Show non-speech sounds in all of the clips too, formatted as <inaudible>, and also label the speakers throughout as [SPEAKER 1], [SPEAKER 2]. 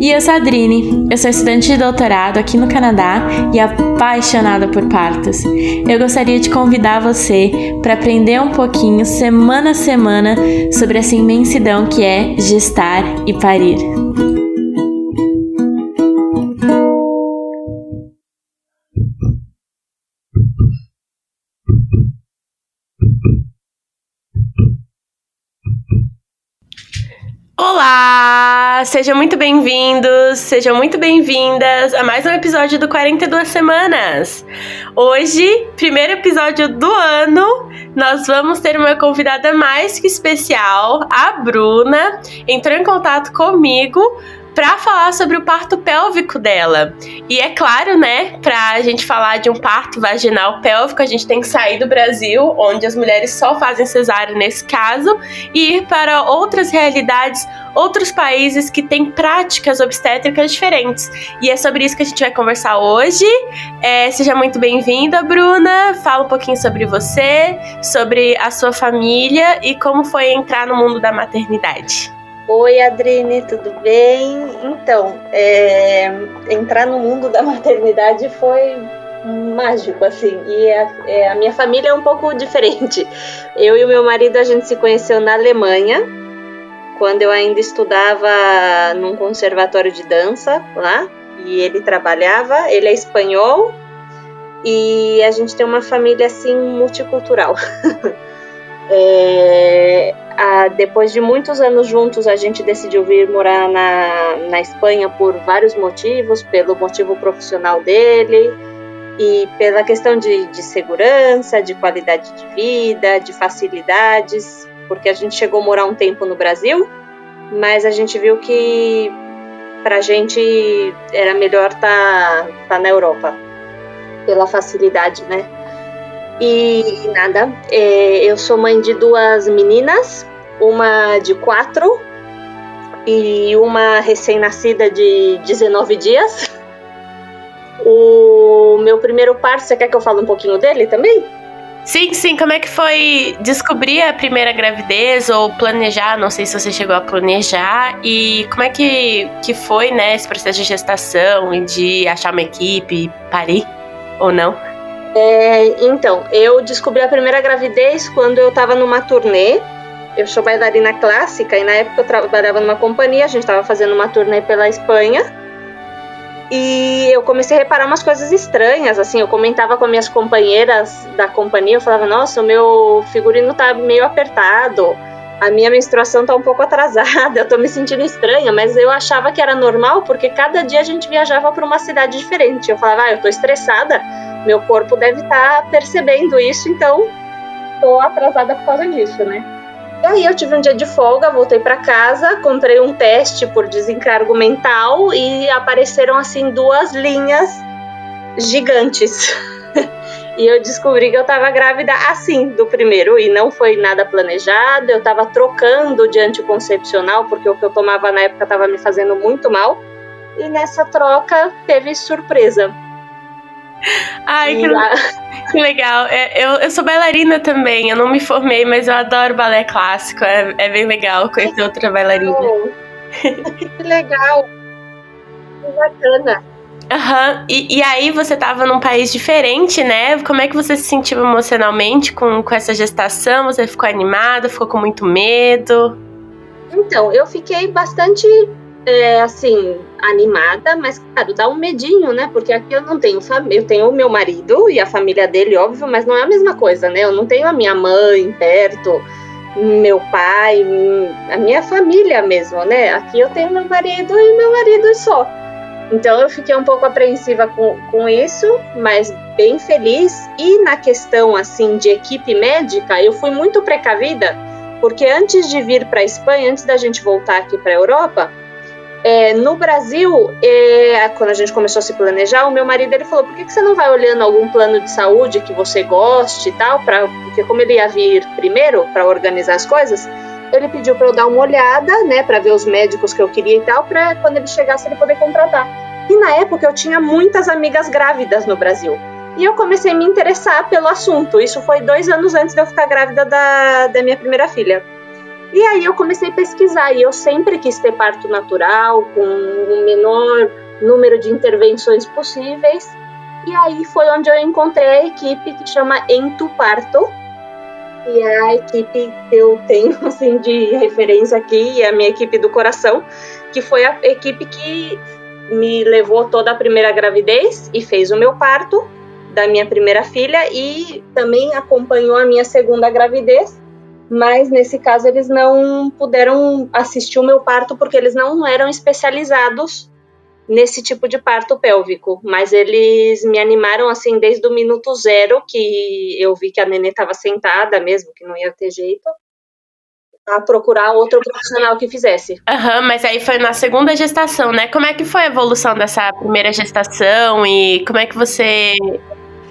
[SPEAKER 1] E eu sou a Adrine, eu sou estudante de doutorado aqui no Canadá e apaixonada por partos. Eu gostaria de convidar você para aprender um pouquinho, semana a semana, sobre essa imensidão que é gestar e parir. Olá! Sejam muito bem-vindos, sejam muito bem-vindas a mais um episódio do 42 Semanas. Hoje, primeiro episódio do ano, nós vamos ter uma convidada mais que especial, a Bruna. Entrou em contato comigo para falar sobre o parto pélvico dela. E é claro, né, para a gente falar de um parto vaginal pélvico, a gente tem que sair do Brasil, onde as mulheres só fazem cesárea nesse caso, e ir para outras realidades, outros países que têm práticas obstétricas diferentes. E é sobre isso que a gente vai conversar hoje. É, seja muito bem-vinda, Bruna. Fala um pouquinho sobre você, sobre a sua família e como foi entrar no mundo da maternidade.
[SPEAKER 2] Oi, Adrine, tudo bem? Então, é, entrar no mundo da <laughs> maternidade foi mágico, assim, e a, é, a, minha família é um pouco diferente. Eu e o meu marido, a gente se conheceu na Alemanha, quando eu ainda estudava num conservatório de dança lá, e ele trabalhava, ele é espanhol, e a gente tem uma família, assim, multicultural. <laughs> é, ah, depois de muitos anos juntos, a gente decidiu vir morar na, na Espanha por vários motivos, pelo motivo profissional dele e pela questão de, de segurança, de qualidade de vida, de facilidades, porque a gente chegou a morar um tempo no Brasil, mas a gente viu que para a gente era melhor estar tá, tá na Europa, pela facilidade, né? E nada, é, eu sou mãe de duas meninas, uma de quatro e uma recém-nascida de 19 dias. O meu primeiro parto, você quer que eu fale um pouquinho dele também?
[SPEAKER 1] Sim, sim. Como é que foi descobrir a primeira gravidez ou planejar? Não sei se você chegou a planejar. E como é que, que foi, né, esse processo de gestação e de achar uma equipe, parir ou não?
[SPEAKER 2] É, então, eu descobri a primeira gravidez quando eu estava numa turnê. Eu sou bailarina clássica e na época eu trabalhava numa companhia, a gente estava fazendo uma turnê pela Espanha. E eu comecei a reparar umas coisas estranhas, assim, eu comentava com minhas companheiras da companhia, eu falava, nossa, o meu figurino tá meio apertado, a minha menstruação tá um pouco atrasada, <laughs> eu tô me sentindo estranha, mas eu achava que era normal porque cada dia a gente viajava para uma cidade diferente. Eu falava, ah, eu tô estressada, meu corpo deve estar tá percebendo isso, então tô atrasada por causa disso, né? E aí eu tive um dia de folga, voltei para casa, comprei um teste por desencargo mental e apareceram assim duas linhas gigantes. <laughs> e eu descobri que eu estava grávida assim do primeiro e não foi nada planejado. Eu estava trocando de anticoncepcional porque o que eu tomava na época estava me fazendo muito mal. E nessa troca teve surpresa.
[SPEAKER 1] Ai, que, <laughs> que legal. É, eu, eu sou bailarina também. Eu não me formei, mas eu adoro balé clássico. É, é bem legal conhecer outra bailarina.
[SPEAKER 2] que <laughs> legal. Que bacana.
[SPEAKER 1] Aham, uhum. e, e aí você tava num país diferente, né? Como é que você se sentiu emocionalmente com, com essa gestação? Você ficou animada, ficou com muito medo?
[SPEAKER 2] Então, eu fiquei bastante é, assim, animada, mas, claro, dá um medinho, né? Porque aqui eu não tenho família, eu tenho o meu marido e a família dele, óbvio, mas não é a mesma coisa, né? Eu não tenho a minha mãe perto, meu pai, a minha família mesmo, né? Aqui eu tenho meu marido e meu marido só. Então eu fiquei um pouco apreensiva com, com isso, mas bem feliz. E na questão, assim, de equipe médica, eu fui muito precavida, porque antes de vir para a Espanha, antes da gente voltar aqui para a Europa, é, no Brasil, é, quando a gente começou a se planejar, o meu marido ele falou: por que, que você não vai olhando algum plano de saúde que você goste e tal? Pra, porque, como ele ia vir primeiro para organizar as coisas, ele pediu para eu dar uma olhada, né, para ver os médicos que eu queria e tal, para quando ele chegasse ele poder contratar. E na época eu tinha muitas amigas grávidas no Brasil. E eu comecei a me interessar pelo assunto. Isso foi dois anos antes de eu ficar grávida da, da minha primeira filha. E aí eu comecei a pesquisar e eu sempre quis ter parto natural, com o menor número de intervenções possíveis. E aí foi onde eu encontrei a equipe que chama Entuparto, e a equipe que eu tenho <laughs> assim de referência aqui, é a minha equipe do coração, que foi a equipe que me levou toda a primeira gravidez e fez o meu parto da minha primeira filha e também acompanhou a minha segunda gravidez, mas nesse caso eles não puderam assistir o meu parto porque eles não eram especializados nesse tipo de parto pélvico, mas eles me animaram assim desde o minuto zero que eu vi que a nenê estava sentada mesmo, que não ia ter jeito, a procurar outro profissional que fizesse.
[SPEAKER 1] Aham, uhum, mas aí foi na segunda gestação, né? Como é que foi a evolução dessa primeira gestação e como é que você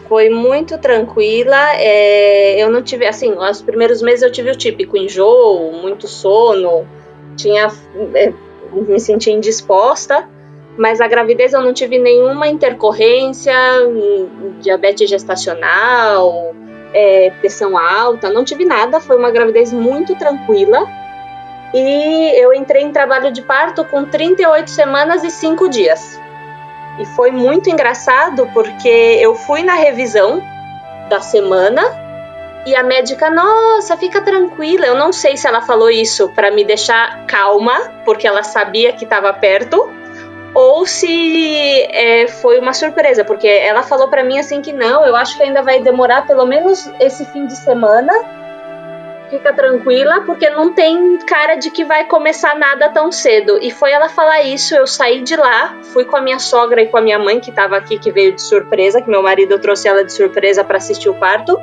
[SPEAKER 2] foi muito tranquila. É, eu não tive, assim, os primeiros meses eu tive o típico enjoo, muito sono, tinha, é, me sentia indisposta mas a gravidez eu não tive nenhuma intercorrência, diabetes gestacional, é, pressão alta, não tive nada, foi uma gravidez muito tranquila. E eu entrei em trabalho de parto com 38 semanas e 5 dias. E foi muito engraçado porque eu fui na revisão da semana e a médica, nossa, fica tranquila. Eu não sei se ela falou isso para me deixar calma, porque ela sabia que estava perto, ou se é, foi uma surpresa, porque ela falou para mim assim que não, eu acho que ainda vai demorar pelo menos esse fim de semana. Fica tranquila, porque não tem cara de que vai começar nada tão cedo. E foi ela falar isso, eu saí de lá, fui com a minha sogra e com a minha mãe que estava aqui, que veio de surpresa, que meu marido trouxe ela de surpresa para assistir o parto.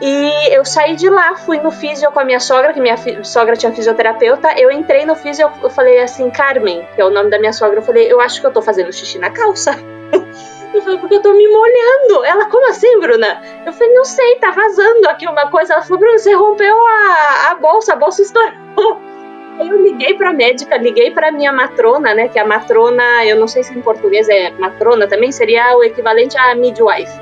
[SPEAKER 2] E eu saí de lá, fui no físio com a minha sogra, que minha sogra tinha fisioterapeuta. Eu entrei no físio, eu falei assim, Carmen, que é o nome da minha sogra, eu falei, eu acho que eu tô fazendo xixi na calça. <laughs> Eu falei, porque eu tô me molhando. Ela, como assim, Bruna? Eu falei, não sei, tá vazando aqui uma coisa. Ela falou, Bruna, você rompeu a, a bolsa, a bolsa estourou. <laughs> Aí eu liguei pra médica, liguei pra minha matrona, né? Que a matrona, eu não sei se em português é matrona também, seria o equivalente a midwife.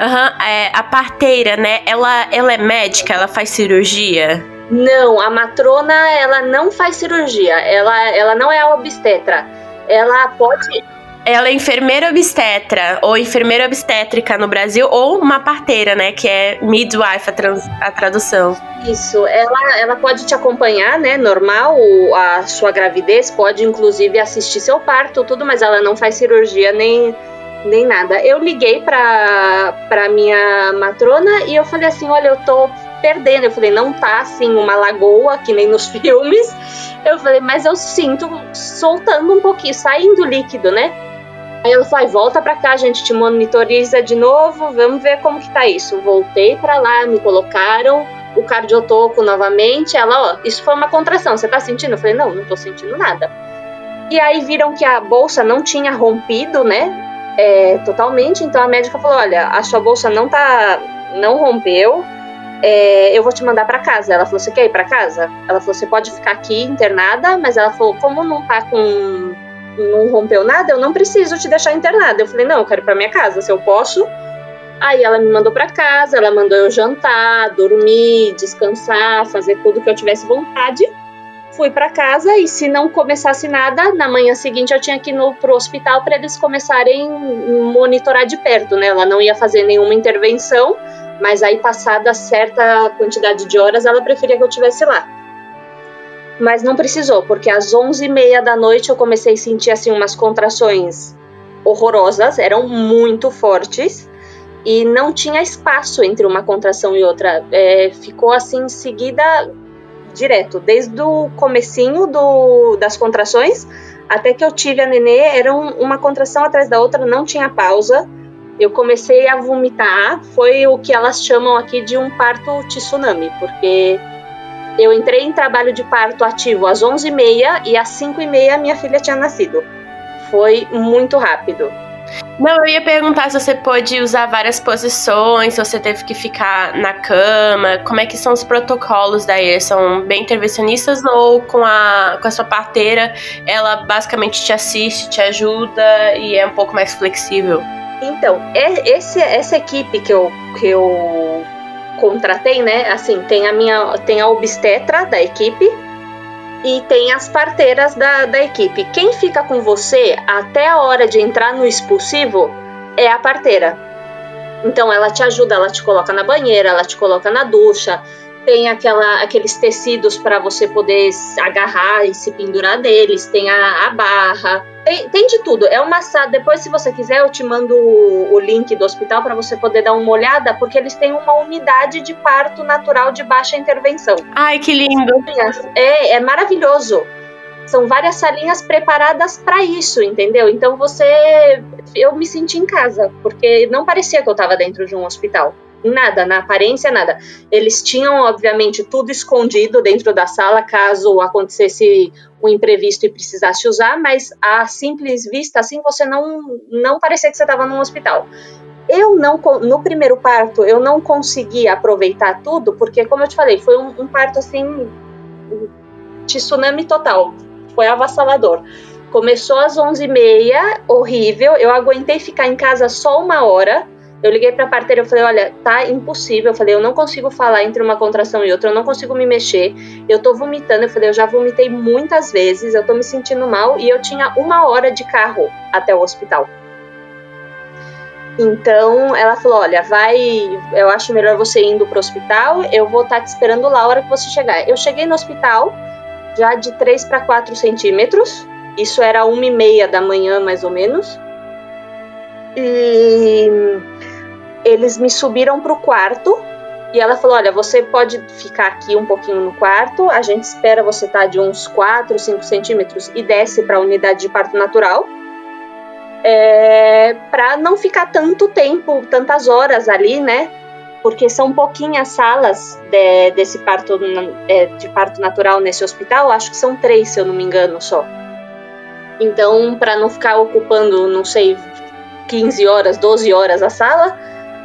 [SPEAKER 1] Uhum, é, a parteira, né? Ela, ela é médica? Ela faz cirurgia?
[SPEAKER 2] Não, a matrona ela não faz cirurgia. Ela, ela não é obstetra. Ela pode.
[SPEAKER 1] Ela é enfermeira obstetra ou enfermeira obstétrica no Brasil ou uma parteira, né? Que é midwife a, trans, a tradução.
[SPEAKER 2] Isso, ela, ela pode te acompanhar, né? Normal, a sua gravidez, pode inclusive assistir seu parto, tudo, mas ela não faz cirurgia nem nem nada. Eu liguei pra, pra minha matrona e eu falei assim: olha, eu tô perdendo. Eu falei, não tá assim uma lagoa, que nem nos <laughs> filmes. Eu falei, mas eu sinto soltando um pouquinho, saindo líquido, né? Aí ela falou, volta pra cá, a gente te monitoriza de novo, vamos ver como que tá isso. Voltei pra lá, me colocaram o cardiotoco novamente. Ela, ó, isso foi uma contração, você tá sentindo? Eu falei, não, não tô sentindo nada. E aí viram que a bolsa não tinha rompido, né? É, totalmente. Então a médica falou: olha, a sua bolsa não tá, não rompeu. É, eu vou te mandar para casa. Ela falou: você quer ir para casa? Ela falou: você pode ficar aqui internada, mas ela falou: como não tá com, não rompeu nada, eu não preciso te deixar internada. Eu falei: não, eu quero ir para minha casa, se eu posso. Aí ela me mandou para casa, ela mandou eu jantar, dormir, descansar, fazer tudo que eu tivesse vontade fui para casa e se não começasse nada, na manhã seguinte eu tinha que ir no, pro hospital para eles começarem monitorar de perto, né? Ela não ia fazer nenhuma intervenção, mas aí passada certa quantidade de horas ela preferia que eu tivesse lá. Mas não precisou, porque às 11h30 da noite eu comecei a sentir assim umas contrações horrorosas, eram muito fortes e não tinha espaço entre uma contração e outra. É, ficou assim seguida direto, desde o comecinho do, das contrações até que eu tive a nenê, era um, uma contração atrás da outra, não tinha pausa. Eu comecei a vomitar, foi o que elas chamam aqui de um parto tsunami, porque eu entrei em trabalho de parto ativo às 11h30 e às 5h30 minha filha tinha nascido. Foi muito rápido.
[SPEAKER 1] Não, eu ia perguntar se você pode usar várias posições, se você teve que ficar na cama, como é que são os protocolos daí? São bem intervencionistas ou com a, com a sua parteira, ela basicamente te assiste, te ajuda e é um pouco mais flexível?
[SPEAKER 2] Então, é, esse, essa equipe que eu, que eu contratei, né? Assim, tem a minha, tem a obstetra da equipe e tem as parteiras da, da equipe. Quem fica com você até a hora de entrar no expulsivo é a parteira. Então ela te ajuda, ela te coloca na banheira, ela te coloca na ducha, tem aquela, aqueles tecidos para você poder agarrar e se pendurar neles, tem a, a barra, tem, tem, de tudo. É uma sala. Depois, se você quiser, eu te mando o, o link do hospital para você poder dar uma olhada, porque eles têm uma unidade de parto natural de baixa intervenção.
[SPEAKER 1] Ai, que lindo!
[SPEAKER 2] É, é maravilhoso. São várias salinhas preparadas para isso, entendeu? Então você. Eu me senti em casa, porque não parecia que eu estava dentro de um hospital. Nada, na aparência, nada. Eles tinham, obviamente, tudo escondido dentro da sala caso acontecesse um imprevisto e precisasse usar, mas a simples vista, assim, você não, não parecia que você estava num hospital. Eu não, no primeiro parto, eu não consegui aproveitar tudo, porque, como eu te falei, foi um, um parto assim, tsunami total. Foi avassalador. Começou às 11h30, horrível. Eu aguentei ficar em casa só uma hora eu liguei pra parteira e falei, olha, tá impossível. Eu falei, eu não consigo falar entre uma contração e outra, eu não consigo me mexer. Eu tô vomitando. Eu falei, eu já vomitei muitas vezes, eu tô me sentindo mal e eu tinha uma hora de carro até o hospital. Então ela falou: Olha, vai, eu acho melhor você indo pro hospital, eu vou estar tá te esperando lá a hora que você chegar. Eu cheguei no hospital já de 3 para 4 centímetros, isso era uma e meia da manhã mais ou menos. E eles me subiram para o quarto e ela falou: Olha, você pode ficar aqui um pouquinho no quarto, a gente espera você estar tá de uns 4, 5 centímetros e desce para a unidade de parto natural. É, para não ficar tanto tempo, tantas horas ali, né? Porque são pouquinhas salas de, desse parto é, de parto natural nesse hospital, acho que são três, se eu não me engano, só. Então, para não ficar ocupando, não sei, 15 horas, 12 horas a sala,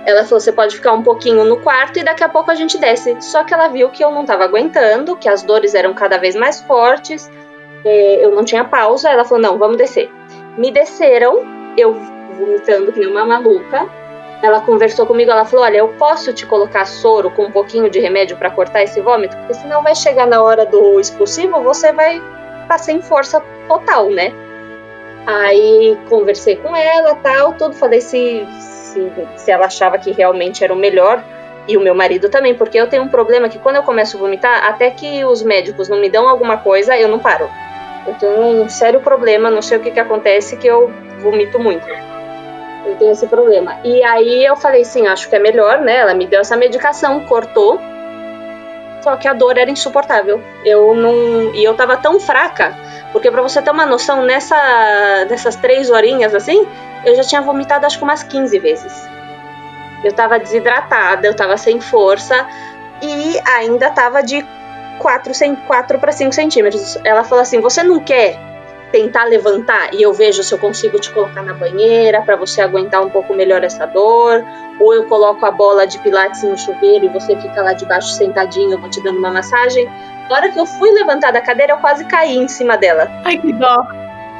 [SPEAKER 2] ela falou: você pode ficar um pouquinho no quarto e daqui a pouco a gente desce. Só que ela viu que eu não estava aguentando, que as dores eram cada vez mais fortes, é, eu não tinha pausa. Ela falou: não, vamos descer. Me desceram, eu vomitando que nem uma maluca. Ela conversou comigo, ela falou: Olha, eu posso te colocar soro com um pouquinho de remédio para cortar esse vômito? Porque senão vai chegar na hora do expulsivo, você vai estar tá sem força total, né? Aí conversei com ela, tal, tudo. Falei se se, se ela achava que realmente era o melhor e o meu marido também, porque eu tenho um problema que quando eu começo a vomitar, até que os médicos não me dão alguma coisa, eu não paro. Eu tenho um sério problema, não sei o que que acontece, que eu vomito muito. Eu tenho esse problema. E aí eu falei, sim, acho que é melhor, né? Ela me deu essa medicação, cortou. Só que a dor era insuportável. Eu não. E eu tava tão fraca, porque para você ter uma noção, nessa, nessas três horinhas assim, eu já tinha vomitado acho que umas 15 vezes. Eu tava desidratada, eu tava sem força e ainda tava de 4, 4 para 5 centímetros. Ela falou assim: Você não quer tentar levantar e eu vejo se eu consigo te colocar na banheira para você aguentar um pouco melhor essa dor? Ou eu coloco a bola de pilates no chuveiro e você fica lá debaixo sentadinho, eu vou te dando uma massagem? Na hora que eu fui levantar da cadeira, eu quase caí em cima dela.
[SPEAKER 1] Ai, que dó.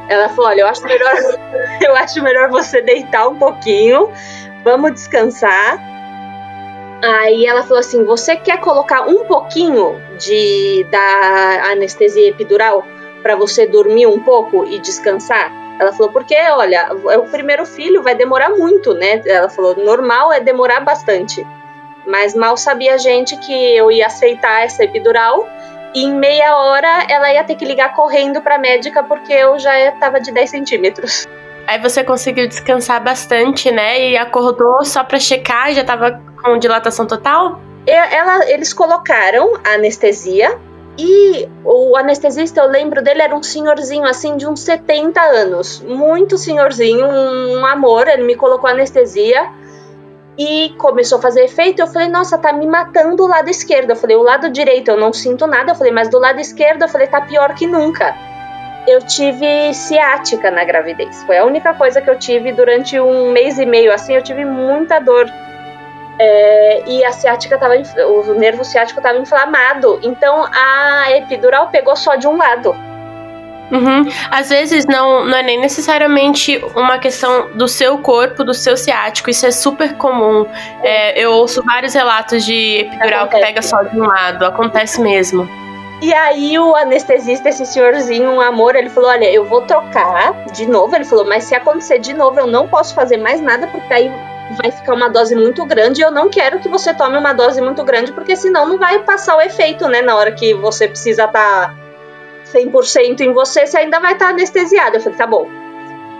[SPEAKER 2] Ela falou: Olha, eu acho melhor, <laughs> eu acho melhor você deitar um pouquinho, vamos descansar. Aí ela falou assim: Você quer colocar um pouquinho de da anestesia epidural para você dormir um pouco e descansar? Ela falou: Porque, olha, é o primeiro filho, vai demorar muito, né? Ela falou: Normal é demorar bastante. Mas mal sabia a gente que eu ia aceitar essa epidural e em meia hora ela ia ter que ligar correndo para a médica porque eu já estava de 10 centímetros.
[SPEAKER 1] Aí você conseguiu descansar bastante, né? E acordou só para checar, já estava com dilatação total?
[SPEAKER 2] Ela, eles colocaram a anestesia e o anestesista, eu lembro dele, era um senhorzinho assim de uns 70 anos. Muito senhorzinho, um amor. Ele me colocou anestesia e começou a fazer efeito. Eu falei, nossa, tá me matando o lado esquerdo. Eu falei, o lado direito eu não sinto nada. Eu falei, mas do lado esquerdo eu falei, tá pior que nunca. Eu tive ciática na gravidez. Foi a única coisa que eu tive durante um mês e meio. Assim, eu tive muita dor. É, e a ciática tava, o nervo ciático estava inflamado. Então a epidural pegou só de um lado.
[SPEAKER 1] Uhum. Às vezes não, não é nem necessariamente uma questão do seu corpo, do seu ciático. Isso é super comum. É, eu ouço vários relatos de epidural Acontece. que pega só de um lado. Acontece mesmo.
[SPEAKER 2] E aí o anestesista, esse senhorzinho, um amor, ele falou: Olha, eu vou trocar de novo. Ele falou, mas se acontecer de novo, eu não posso fazer mais nada, porque aí vai ficar uma dose muito grande. Eu não quero que você tome uma dose muito grande, porque senão não vai passar o efeito, né? Na hora que você precisa estar. Tá 100% em você, você ainda vai estar tá anestesiado. Eu falei, tá bom.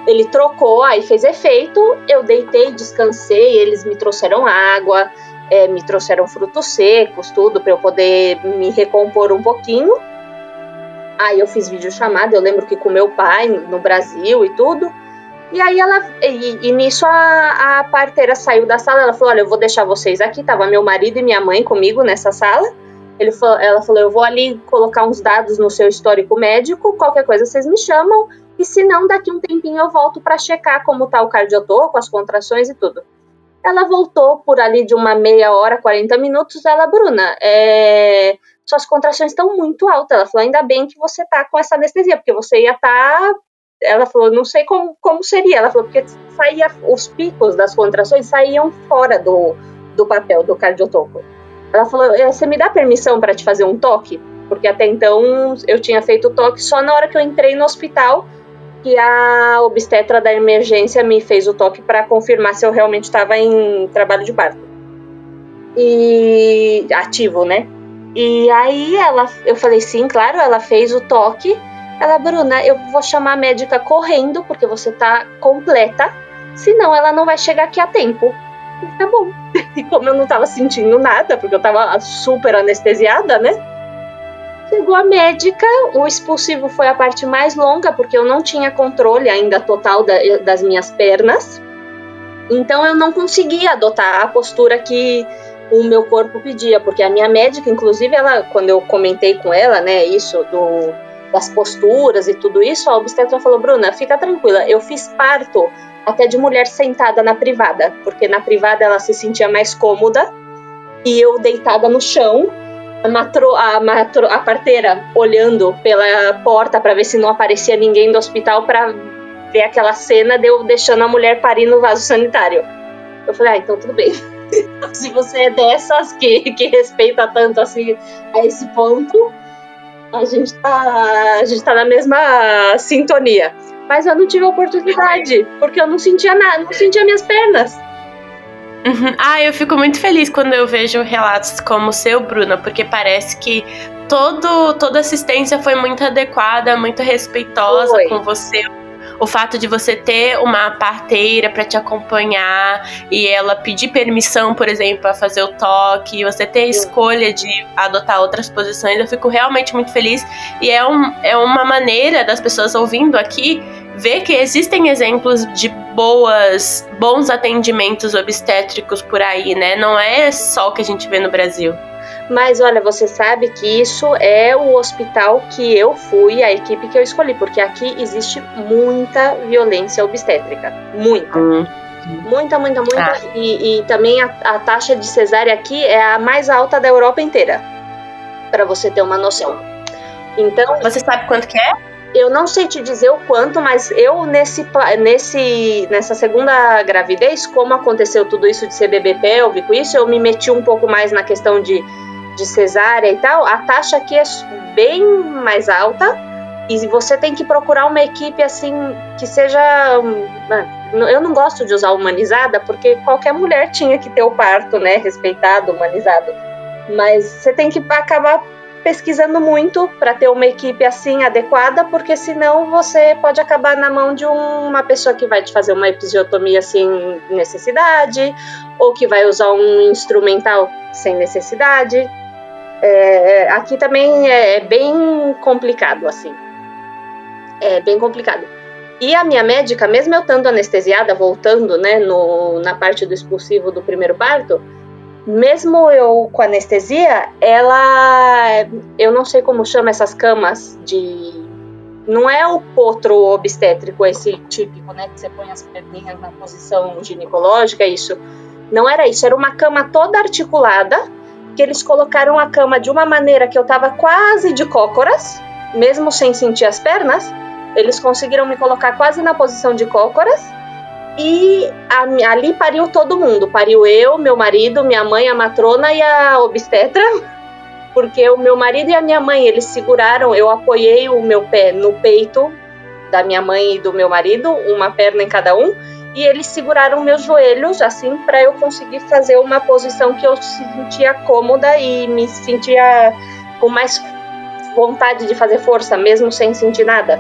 [SPEAKER 2] Ele trocou, aí fez efeito, eu deitei, descansei, eles me trouxeram água, é, me trouxeram frutos secos, tudo, para eu poder me recompor um pouquinho. Aí eu fiz vídeo chamada, eu lembro que com meu pai no Brasil e tudo. E aí ela. E, e nisso a, a parteira saiu da sala, ela falou: Olha, eu vou deixar vocês aqui. Tava meu marido e minha mãe comigo nessa sala. Ele falou, ela falou: Eu vou ali colocar uns dados no seu histórico médico, qualquer coisa vocês me chamam, e se não, daqui um tempinho eu volto para checar como tá o cardiotoco, as contrações e tudo. Ela voltou por ali de uma meia hora, 40 minutos. Ela, Bruna, é... suas contrações estão muito altas. Ela falou: Ainda bem que você tá com essa anestesia, porque você ia estar. Tá... Ela falou: Não sei como, como seria. Ela falou: Porque saía, os picos das contrações saíam fora do, do papel do cardiotoco. Ela falou: é, Você me dá permissão para te fazer um toque? Porque até então eu tinha feito o toque só na hora que eu entrei no hospital, que a obstetra da emergência me fez o toque para confirmar se eu realmente estava em trabalho de parto. E ativo, né? E aí ela, eu falei sim, claro, ela fez o toque. Ela, Bruna, eu vou chamar a médica correndo porque você tá completa, senão ela não vai chegar aqui a tempo. tá bom. <laughs> E como eu não tava sentindo nada, porque eu tava super anestesiada, né? Chegou a médica, o expulsivo foi a parte mais longa, porque eu não tinha controle ainda total da, das minhas pernas. Então eu não conseguia adotar a postura que o meu corpo pedia, porque a minha médica, inclusive, ela, quando eu comentei com ela, né, isso do, das posturas e tudo isso, a obstetra falou: Bruna, fica tranquila, eu fiz parto até de mulher sentada na privada, porque na privada ela se sentia mais cômoda e eu deitada no chão, a, matro, a, matro, a parteira olhando pela porta para ver se não aparecia ninguém do hospital para ver aquela cena de eu deixando a mulher parir no vaso sanitário. Eu falei, ah, então tudo bem. <laughs> se você é dessas que, que respeita tanto assim a esse ponto, a gente tá, a gente tá na mesma sintonia. Mas eu não tive oportunidade, porque eu não sentia nada, não sentia minhas pernas.
[SPEAKER 1] Uhum. Ah, eu fico muito feliz quando eu vejo relatos como o seu, Bruna, porque parece que todo, toda assistência foi muito adequada, muito respeitosa foi. com você o fato de você ter uma parteira para te acompanhar e ela pedir permissão, por exemplo, para fazer o toque, você ter a escolha de adotar outras posições, eu fico realmente muito feliz e é, um, é uma maneira das pessoas ouvindo aqui ver que existem exemplos de boas, bons atendimentos obstétricos por aí, né? Não é só o que a gente vê no Brasil.
[SPEAKER 2] Mas olha, você sabe que isso é o hospital que eu fui, a equipe que eu escolhi, porque aqui existe muita violência obstétrica. Muita. Hum. Muita, muita, muita. Ah. E, e, também a, a, taxa de cesárea aqui é a mais alta da Europa inteira. Para você ter uma noção. Então.
[SPEAKER 1] Você sabe quanto que é?
[SPEAKER 2] Eu não sei te dizer o quanto, mas eu nesse, nesse nessa segunda gravidez, como aconteceu tudo isso de ser bebê pélvico, isso eu me meti um pouco mais na questão de de cesárea e tal, a taxa aqui é bem mais alta e você tem que procurar uma equipe assim que seja. Eu não gosto de usar humanizada porque qualquer mulher tinha que ter o parto, né? Respeitado, humanizado. Mas você tem que acabar pesquisando muito para ter uma equipe assim adequada, porque senão você pode acabar na mão de uma pessoa que vai te fazer uma episiotomia sem necessidade, ou que vai usar um instrumental sem necessidade. É, aqui também é, é bem complicado, assim. É bem complicado. E a minha médica, mesmo eu estando anestesiada, voltando, né, no, na parte do expulsivo do primeiro parto, mesmo eu com anestesia, ela. Eu não sei como chama essas camas de. Não é o potro obstétrico, esse típico, né? Que você põe as perninhas na posição ginecológica, isso. Não era isso, era uma cama toda articulada que eles colocaram a cama de uma maneira que eu tava quase de cócoras, mesmo sem sentir as pernas, eles conseguiram me colocar quase na posição de cócoras e a, ali pariu todo mundo. Pariu eu, meu marido, minha mãe, a matrona e a obstetra. <laughs> Porque o meu marido e a minha mãe, eles seguraram, eu apoiei o meu pé no peito da minha mãe e do meu marido, uma perna em cada um, e eles seguraram meus joelhos assim para eu conseguir fazer uma posição que eu sentia cômoda e me sentia com mais vontade de fazer força, mesmo sem sentir nada.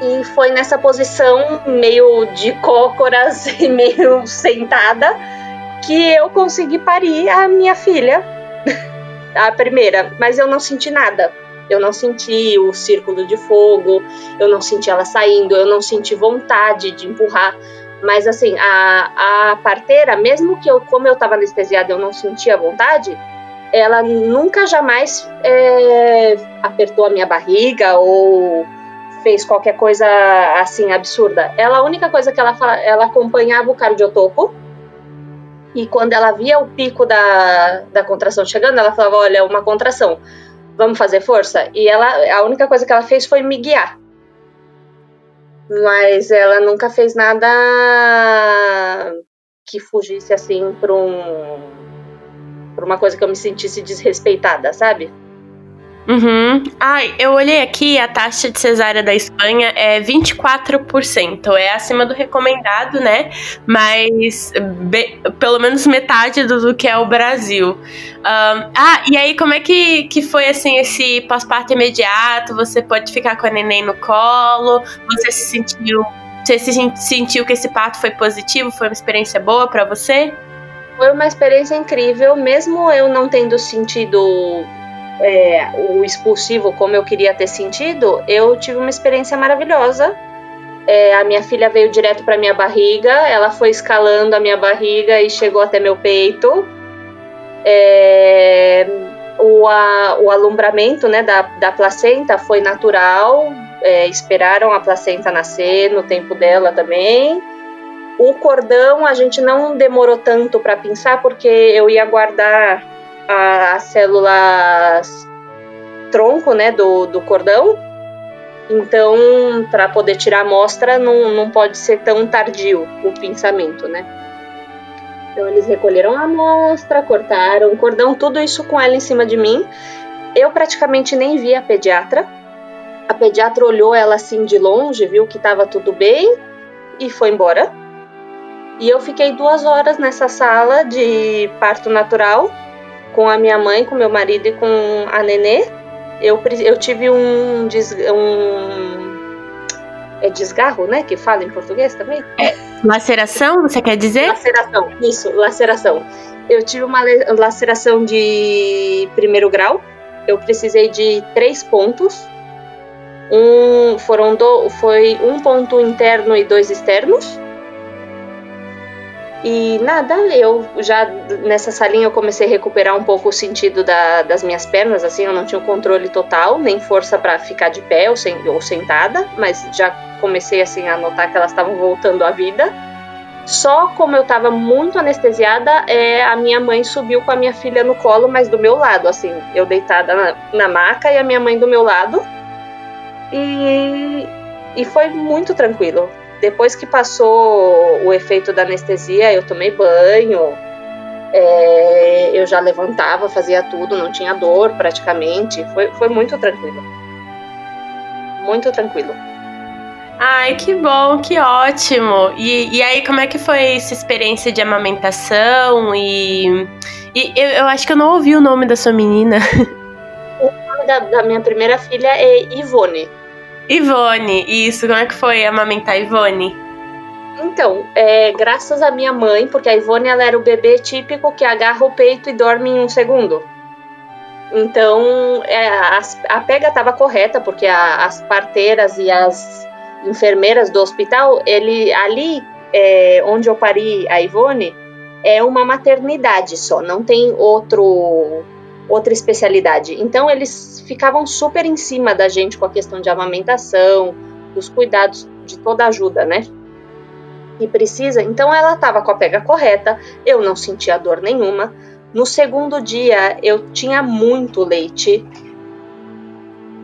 [SPEAKER 2] E foi nessa posição, meio de cócoras <laughs> e meio sentada, que eu consegui parir a minha filha, <laughs> a primeira, mas eu não senti nada. Eu não senti o círculo de fogo, eu não senti ela saindo, eu não senti vontade de empurrar. Mas assim, a, a parteira, mesmo que eu, como eu estava anestesiada, eu não sentia vontade, ela nunca jamais é, apertou a minha barriga ou fez qualquer coisa assim absurda. Ela a única coisa que ela fala, ela acompanhava o cardiotopo e quando ela via o pico da, da contração chegando, ela falava: "Olha, uma contração. Vamos fazer força?" E ela a única coisa que ela fez foi me guiar. Mas ela nunca fez nada que fugisse assim para um para uma coisa que eu me sentisse desrespeitada, sabe?
[SPEAKER 1] Uhum. Ai, eu olhei aqui, a taxa de cesárea da Espanha é 24%. É acima do recomendado, né? Mas be, pelo menos metade do, do, que é o Brasil. Um, ah, e aí, como é que, que foi assim esse pós-parto imediato? Você pode ficar com a neném no colo? Você se sentiu. Você se sentiu que esse parto foi positivo? Foi uma experiência boa para você?
[SPEAKER 2] Foi uma experiência incrível, mesmo eu não tendo sentido é, o expulsivo como eu queria ter sentido, eu tive uma experiência maravilhosa. É, a minha filha veio direto para minha barriga, ela foi escalando a minha barriga e chegou até meu peito. É, o, a, o alumbramento né, da, da placenta foi natural, é, esperaram a placenta nascer no tempo dela também. O cordão a gente não demorou tanto para pensar porque eu ia guardar as células tronco, né, do, do cordão. Então, para poder tirar a amostra, não, não pode ser tão tardio o pensamento, né? Então, eles recolheram a amostra, cortaram o cordão, tudo isso com ela em cima de mim. Eu praticamente nem vi a pediatra. A pediatra olhou ela assim de longe, viu que estava tudo bem e foi embora. E eu fiquei duas horas nessa sala de parto natural com a minha mãe, com meu marido e com a nenê. Eu, eu tive um, um é desgarro, né? Que fala em português também?
[SPEAKER 1] É, laceração, você quer dizer?
[SPEAKER 2] Laceração, isso, laceração. Eu tive uma laceração de primeiro grau. Eu precisei de três pontos. Um, foram do, foi um ponto interno e dois externos. E nada, eu já nessa salinha eu comecei a recuperar um pouco o sentido da, das minhas pernas, assim, eu não tinha o controle total, nem força para ficar de pé ou, sem, ou sentada, mas já comecei assim a notar que elas estavam voltando à vida. Só como eu estava muito anestesiada, é, a minha mãe subiu com a minha filha no colo, mas do meu lado, assim, eu deitada na, na maca e a minha mãe do meu lado. E, e foi muito tranquilo. Depois que passou o efeito da anestesia, eu tomei banho, é, eu já levantava, fazia tudo, não tinha dor praticamente. Foi, foi muito tranquilo. Muito tranquilo.
[SPEAKER 1] Ai, que bom, que ótimo. E, e aí, como é que foi essa experiência de amamentação? E, e eu, eu acho que eu não ouvi o nome da sua menina.
[SPEAKER 2] O nome da, da minha primeira filha é Ivone.
[SPEAKER 1] Ivone, isso, como é que foi amamentar Ivone?
[SPEAKER 2] Então, é, graças à minha mãe, porque a Ivone ela era o bebê típico que agarra o peito e dorme em um segundo. Então, é, a, a pega estava correta, porque a, as parteiras e as enfermeiras do hospital, ele ali é, onde eu pari a Ivone, é uma maternidade só, não tem outro outra especialidade. Então eles ficavam super em cima da gente com a questão de amamentação, dos cuidados, de toda ajuda, né? E precisa. Então ela estava com a pega correta, eu não sentia dor nenhuma. No segundo dia eu tinha muito leite.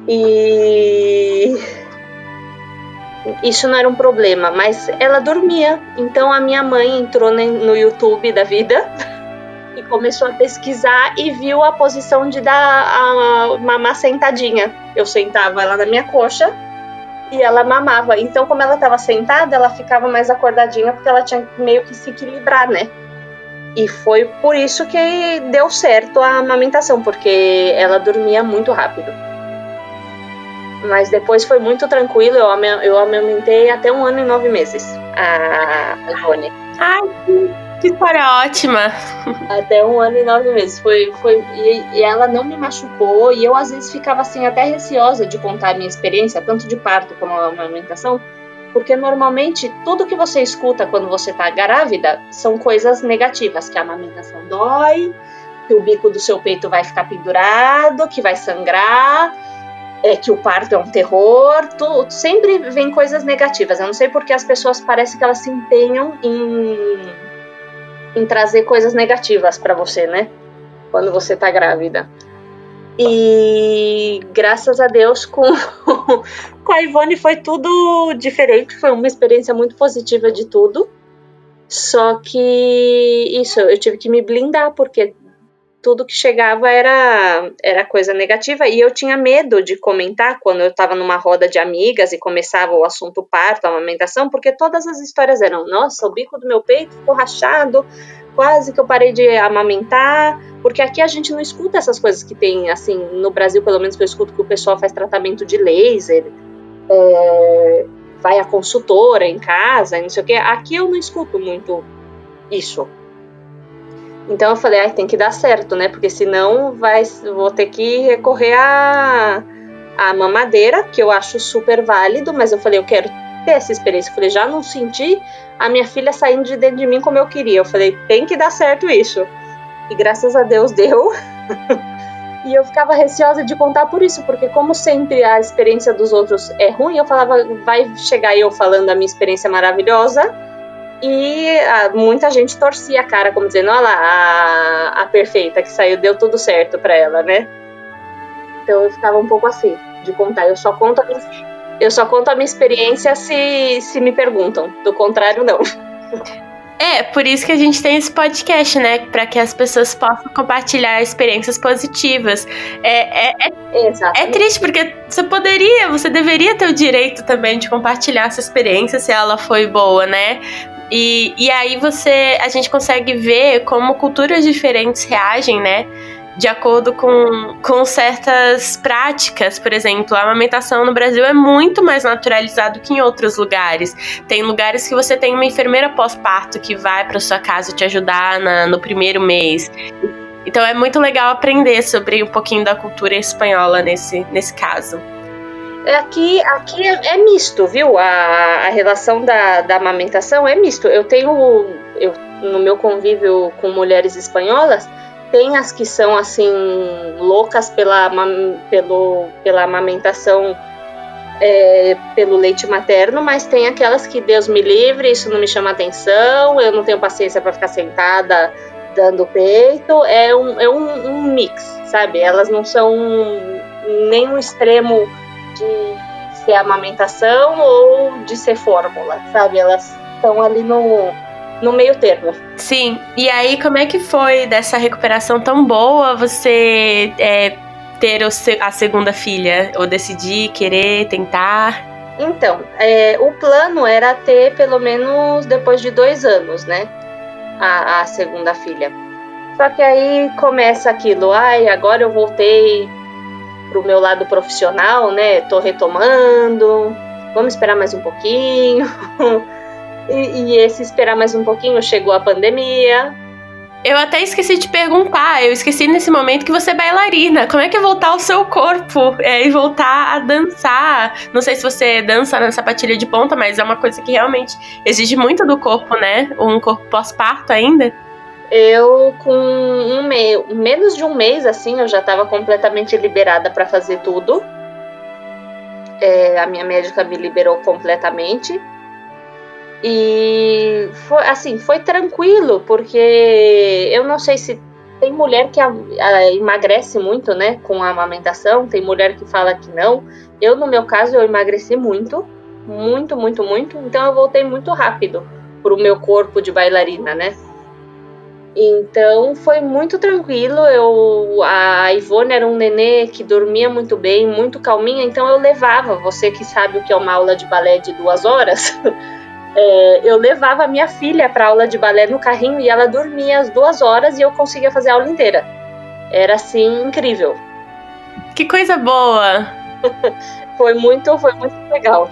[SPEAKER 2] E isso não era um problema, mas ela dormia. Então a minha mãe entrou no YouTube da vida <laughs> e começou a pesquisar e viu a posição de dar a mamar sentadinha. Eu sentava ela na minha coxa e ela mamava. Então, como ela estava sentada, ela ficava mais acordadinha porque ela tinha meio que se equilibrar, né? E foi por isso que deu certo a amamentação, porque ela dormia muito rápido. Mas depois foi muito tranquilo, eu, eu amamentei até um ano e nove meses a Ivone.
[SPEAKER 1] Ai, história ótima!
[SPEAKER 2] Até um ano e nove meses. Foi, foi, e, e, ela não me machucou, e eu às vezes ficava assim, até receosa de contar a minha experiência, tanto de parto como a amamentação, porque normalmente tudo que você escuta quando você está grávida são coisas negativas, que a amamentação dói, que o bico do seu peito vai ficar pendurado, que vai sangrar, é que o parto é um terror, tu, sempre vem coisas negativas. Eu não sei porque as pessoas parecem que elas se empenham em, em trazer coisas negativas para você, né? Quando você tá grávida. E graças a Deus, com, <laughs> com a Ivone foi tudo diferente. Foi uma experiência muito positiva de tudo. Só que isso, eu tive que me blindar, porque tudo que chegava era, era coisa negativa. E eu tinha medo de comentar quando eu estava numa roda de amigas e começava o assunto parto, amamentação, porque todas as histórias eram: nossa, o bico do meu peito ficou rachado, quase que eu parei de amamentar. Porque aqui a gente não escuta essas coisas que tem, assim, no Brasil, pelo menos que eu escuto que o pessoal faz tratamento de laser, é, vai a consultora em casa, não sei o quê. Aqui eu não escuto muito isso. Então eu falei, ah, tem que dar certo, né? Porque senão vai, vou ter que recorrer à, à mamadeira, que eu acho super válido, mas eu falei, eu quero ter essa experiência. Eu falei, já não senti a minha filha saindo de dentro de mim como eu queria. Eu falei, tem que dar certo isso. E graças a Deus deu. <laughs> e eu ficava receosa de contar por isso, porque como sempre a experiência dos outros é ruim, eu falava, vai chegar eu falando a minha experiência maravilhosa e ah, muita gente torcia a cara, como dizendo, olha lá, a, a perfeita que saiu, deu tudo certo para ela, né? Então eu ficava um pouco assim, de contar. Eu só conto a minha, eu só conto a minha experiência se, se me perguntam. Do contrário, não.
[SPEAKER 1] É, por isso que a gente tem esse podcast, né? Para que as pessoas possam compartilhar experiências positivas. É, é, é, é, triste, porque você poderia, você deveria ter o direito também de compartilhar essa experiência se ela foi boa, né? E, e aí você. A gente consegue ver como culturas diferentes reagem, né? de acordo com, com certas práticas. Por exemplo, a amamentação no Brasil é muito mais naturalizado que em outros lugares. Tem lugares que você tem uma enfermeira pós-parto que vai para sua casa te ajudar na, no primeiro mês. Então é muito legal aprender sobre um pouquinho da cultura espanhola nesse, nesse caso.
[SPEAKER 2] É, aqui, aqui é, é misto, viu? A, a relação da, da amamentação é misto. Eu tenho, eu, no meu convívio com mulheres espanholas, tem as que são assim loucas pela, pelo, pela amamentação é, pelo leite materno, mas tem aquelas que Deus me livre, isso não me chama atenção, eu não tenho paciência para ficar sentada dando peito. É um, é um, um mix, sabe? Elas não são nem um extremo de ser amamentação ou de ser fórmula, sabe? Elas estão ali no, no meio termo.
[SPEAKER 1] Sim. E aí, como é que foi dessa recuperação tão boa você é, ter a segunda filha? Ou decidir, querer, tentar?
[SPEAKER 2] Então, é, o plano era ter pelo menos depois de dois anos, né? A, a segunda filha. Só que aí começa aquilo, ai, agora eu voltei pro meu lado profissional, né? Tô retomando, vamos esperar mais um pouquinho. <laughs> e, e esse esperar mais um pouquinho chegou a pandemia.
[SPEAKER 1] Eu até esqueci de perguntar, eu esqueci nesse momento que você é bailarina. Como é que é voltar ao seu corpo é, e voltar a dançar? Não sei se você dança na sapatilha de ponta, mas é uma coisa que realmente exige muito do corpo, né? Um corpo pós-parto ainda
[SPEAKER 2] eu com um mês, menos de um mês assim, eu já estava completamente liberada para fazer tudo. É, a minha médica me liberou completamente. E foi assim, foi tranquilo, porque eu não sei se tem mulher que a, a, emagrece muito, né, com a amamentação, tem mulher que fala que não. Eu, no meu caso, eu emagreci muito, muito, muito, muito, então eu voltei muito rápido pro meu corpo de bailarina, né? Então foi muito tranquilo. Eu, a Ivone era um nenê que dormia muito bem, muito calminha, então eu levava. Você que sabe o que é uma aula de balé de duas horas, <laughs> é, eu levava a minha filha para aula de balé no carrinho e ela dormia as duas horas e eu conseguia fazer a aula inteira. Era assim incrível.
[SPEAKER 1] Que coisa boa! <laughs>
[SPEAKER 2] foi muito, foi muito legal.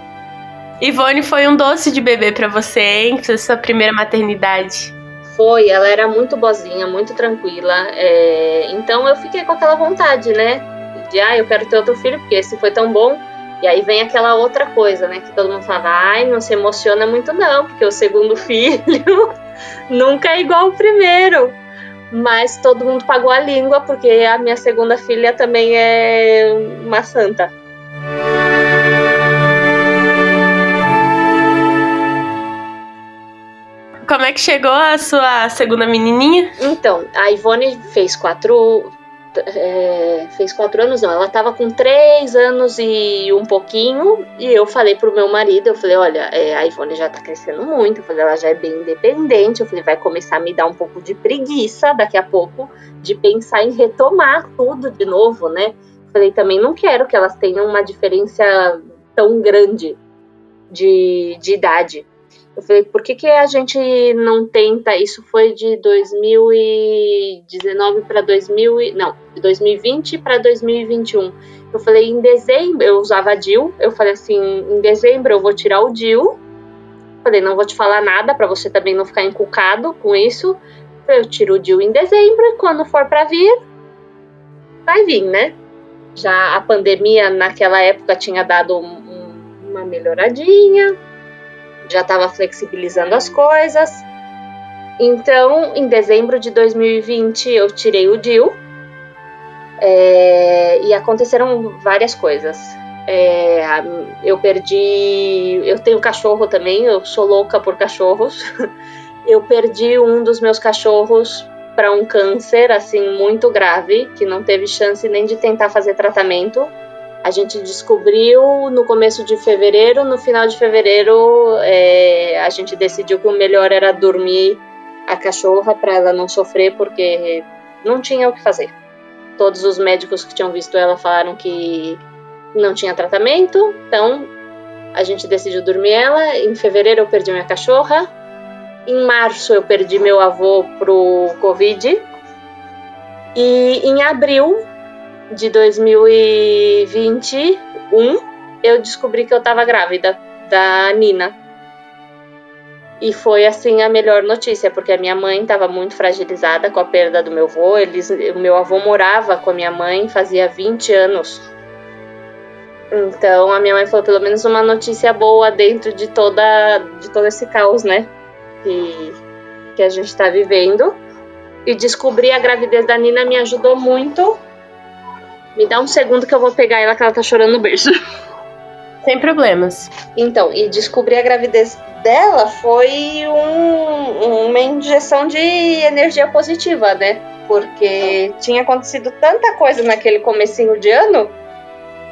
[SPEAKER 1] Ivone foi um doce de bebê para você, hein? Foi sua primeira maternidade.
[SPEAKER 2] Foi, ela era muito boazinha, muito tranquila. É... Então eu fiquei com aquela vontade, né? De, ah, eu quero ter outro filho, porque esse foi tão bom. E aí vem aquela outra coisa, né? Que todo mundo fala, ai, não se emociona muito não, porque o segundo <laughs> filho nunca é igual ao primeiro. Mas todo mundo pagou a língua, porque a minha segunda filha também é uma santa.
[SPEAKER 1] Como é que chegou a sua segunda menininha?
[SPEAKER 2] Então, a Ivone fez quatro. É, fez quatro anos, não. Ela tava com três anos e um pouquinho. E eu falei pro meu marido: eu falei, olha, é, a Ivone já tá crescendo muito. Eu falei, ela já é bem independente. Eu falei, vai começar a me dar um pouco de preguiça daqui a pouco de pensar em retomar tudo de novo, né? Eu falei, também não quero que elas tenham uma diferença tão grande de, de idade. Eu falei, por que, que a gente não tenta? Isso foi de 2019 para 2000, não, de 2020 para 2021. Eu falei, em dezembro, eu usava DIL. Eu falei assim, em dezembro eu vou tirar o DIL. Falei, não vou te falar nada para você também não ficar encucado com isso. Eu tiro o DIL em dezembro e quando for para vir, vai vir, né? Já a pandemia naquela época tinha dado um, uma melhoradinha já estava flexibilizando as coisas. Então, em dezembro de 2020, eu tirei o DIL é, e aconteceram várias coisas. É, eu perdi. Eu tenho cachorro também, eu sou louca por cachorros. <laughs> Eu perdi um dos meus cachorros para um câncer assim muito grave, que não teve chance nem de tentar fazer tratamento. A gente descobriu no começo de fevereiro, no final de fevereiro é, a gente decidiu que o melhor era dormir a cachorra para ela não sofrer, porque não tinha o que fazer. Todos os médicos que tinham visto ela falaram que não tinha tratamento, então a gente decidiu dormir ela. Em fevereiro eu perdi minha cachorra. Em março eu perdi meu avô pro Covid. E em abril de 2021, eu descobri que eu estava grávida da Nina. E foi assim a melhor notícia, porque a minha mãe estava muito fragilizada com a perda do meu avô. Eles, o meu avô morava com a minha mãe fazia 20 anos. Então a minha mãe falou pelo menos uma notícia boa dentro de toda de todo esse caos, né? Que, que a gente está vivendo. E descobrir a gravidez da Nina me ajudou muito me dá um segundo que eu vou pegar ela que ela tá chorando no berço. <laughs>
[SPEAKER 1] Sem problemas.
[SPEAKER 2] Então, e descobrir a gravidez dela foi um, uma injeção de energia positiva, né? Porque tinha acontecido tanta coisa naquele comecinho de ano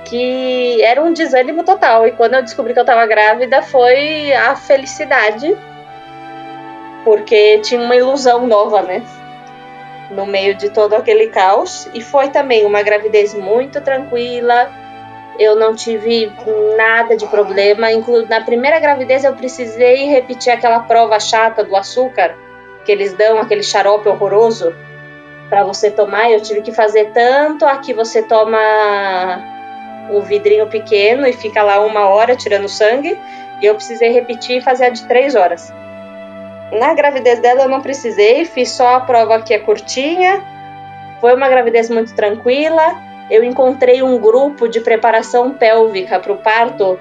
[SPEAKER 2] que era um desânimo total. E quando eu descobri que eu tava grávida, foi a felicidade. Porque tinha uma ilusão nova, né? No meio de todo aquele caos. E foi também uma gravidez muito tranquila. Eu não tive nada de problema. Inclu na primeira gravidez eu precisei repetir aquela prova chata do açúcar que eles dão, aquele xarope horroroso para você tomar. Eu tive que fazer tanto aqui você toma um vidrinho pequeno e fica lá uma hora tirando sangue. E eu precisei repetir e fazer a de três horas. Na gravidez dela eu não precisei, fiz só a prova que é curtinha. Foi uma gravidez muito tranquila. Eu encontrei um grupo de preparação pélvica para o parto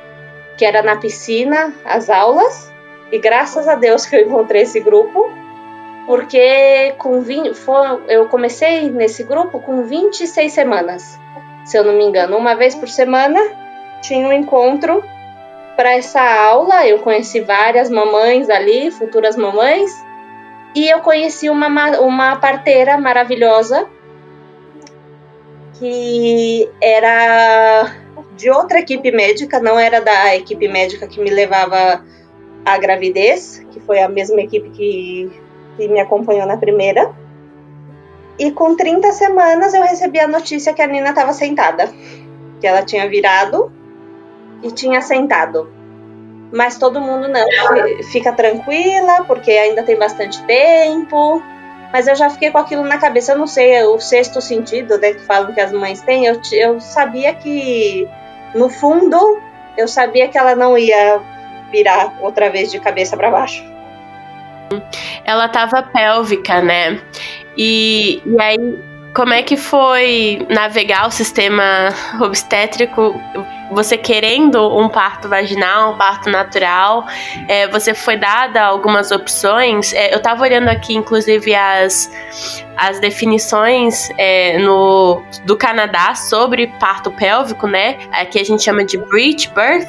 [SPEAKER 2] que era na piscina, as aulas. E graças a Deus que eu encontrei esse grupo, porque com 20, foi, eu comecei nesse grupo com 26 semanas, se eu não me engano. Uma vez por semana tinha um encontro para essa aula. Eu conheci várias mamães ali, futuras mamães, E eu conheci uma, uma parteira maravilhosa que era de outra equipe médica, não era da equipe médica que me levava à gravidez, que foi a mesma equipe que, que me acompanhou na primeira. E com 30 semanas eu recebi a notícia que a Nina estava sentada, que ela tinha virado e tinha sentado. Mas todo mundo não, fica tranquila, porque ainda tem bastante tempo. Mas eu já fiquei com aquilo na cabeça, eu não sei, o sexto sentido, né, que falam que as mães têm, eu, eu sabia que, no fundo, eu sabia que ela não ia virar outra vez de cabeça para baixo.
[SPEAKER 1] Ela tava pélvica, né? E, e aí, como é que foi navegar o sistema obstétrico? Você querendo um parto vaginal, um parto natural, é, você foi dada algumas opções. É, eu tava olhando aqui, inclusive, as, as definições é, no, do Canadá sobre parto pélvico, né? Que a gente chama de breech birth.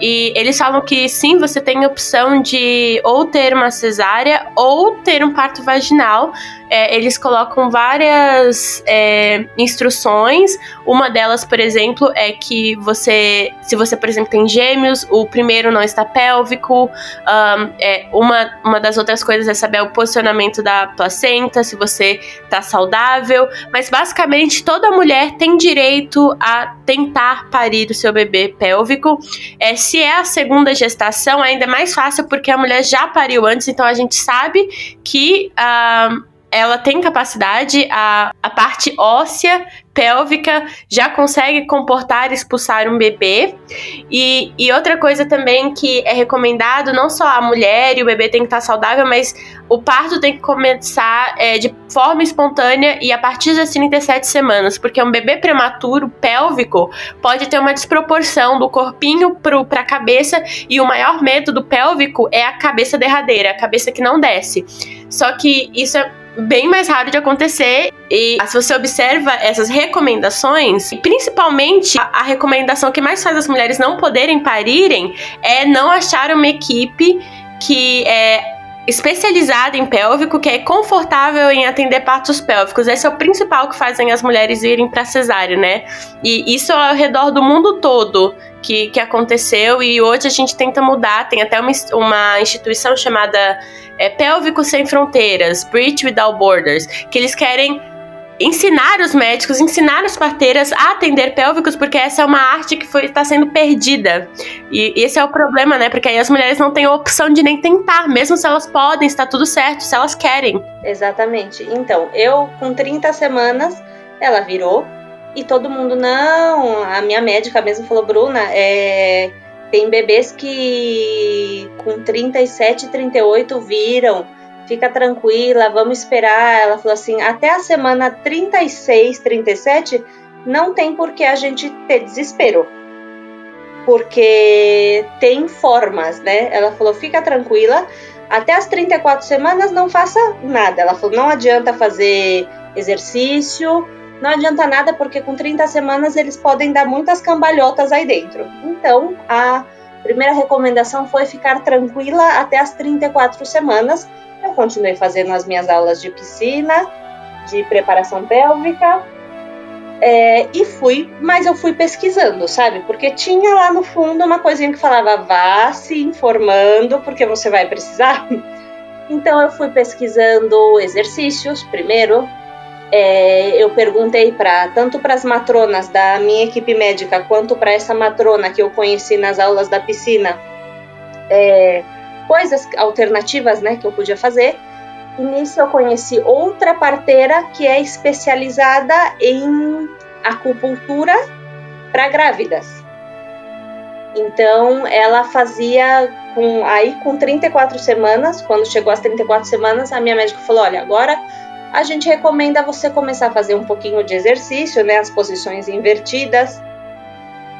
[SPEAKER 1] E eles falam que sim, você tem a opção de ou ter uma cesárea ou ter um parto vaginal. É, eles colocam várias é, instruções. Uma delas, por exemplo, é que você, se você, por exemplo, tem gêmeos, o primeiro não está pélvico. Um, é, uma, uma das outras coisas é saber o posicionamento da placenta, se você tá saudável, mas basicamente toda mulher tem direito a tentar parir o seu bebê pélvico. É, se é a segunda gestação, ainda é mais fácil porque a mulher já pariu antes, então a gente sabe que. Uh, ela tem capacidade, a, a parte óssea pélvica já consegue comportar expulsar um bebê. E, e outra coisa também que é recomendado, não só a mulher e o bebê tem que estar saudável, mas o parto tem que começar é, de forma espontânea e a partir das 37 semanas, porque um bebê prematuro pélvico pode ter uma desproporção do corpinho para a cabeça e o maior medo do pélvico é a cabeça derradeira, a cabeça que não desce. Só que isso é bem mais raro de acontecer. E se você observa essas recomendações, principalmente a, a, recomendação que mais faz as mulheres não poderem parirem é não achar uma equipe que é especializada em pélvico, que é confortável em atender partos pélvicos. Esse é o principal que fazem as mulheres irem para cesárea, né? E isso é ao redor do mundo todo que, que aconteceu e hoje a gente tenta mudar. Tem até uma, uma instituição chamada é, Pélvico Sem Fronteiras, Breach Without Borders, que eles querem ensinar os médicos, ensinar as parteiras a atender pélvicos, porque essa é uma arte que está sendo perdida. E esse é o problema, né? Porque aí as mulheres não têm a opção de nem tentar, mesmo se elas podem, está tudo certo, se elas querem.
[SPEAKER 2] Exatamente. Então, eu com 30 semanas, ela virou e todo mundo, não, a minha médica mesmo falou, Bruna, é, tem bebês que com 37, 38 viram fica tranquila, vamos esperar. Ela falou assim: até a semana 36, 37, não tem por que a gente ter desespero. Porque tem formas, né? Ela falou: fica tranquila, até as 34 semanas não faça nada. Ela falou: não adianta fazer exercício, não adianta nada, porque com 30 semanas eles podem dar muitas cambalhotas aí dentro. Então, a primeira recomendação foi ficar tranquila até as 34 semanas eu continuei fazendo as minhas aulas de piscina, de preparação pélvica, é, e fui, mas eu fui pesquisando, sabe? Porque tinha lá no fundo uma coisinha que falava vá se informando, porque você vai precisar. <laughs> Então eu fui pesquisando exercícios primeiro. É, eu perguntei para tanto para as matronas da minha equipe médica quanto para essa matrona que eu conheci nas aulas da piscina. É, coisas alternativas né, que eu podia fazer. E nisso eu conheci outra parteira que é especializada em acupuntura para grávidas. Então ela fazia com aí com 34 semanas, quando chegou às 34 semanas, a minha médica falou: "Olha, agora a gente recomenda você começar a fazer um pouquinho de exercício, né, as posições invertidas,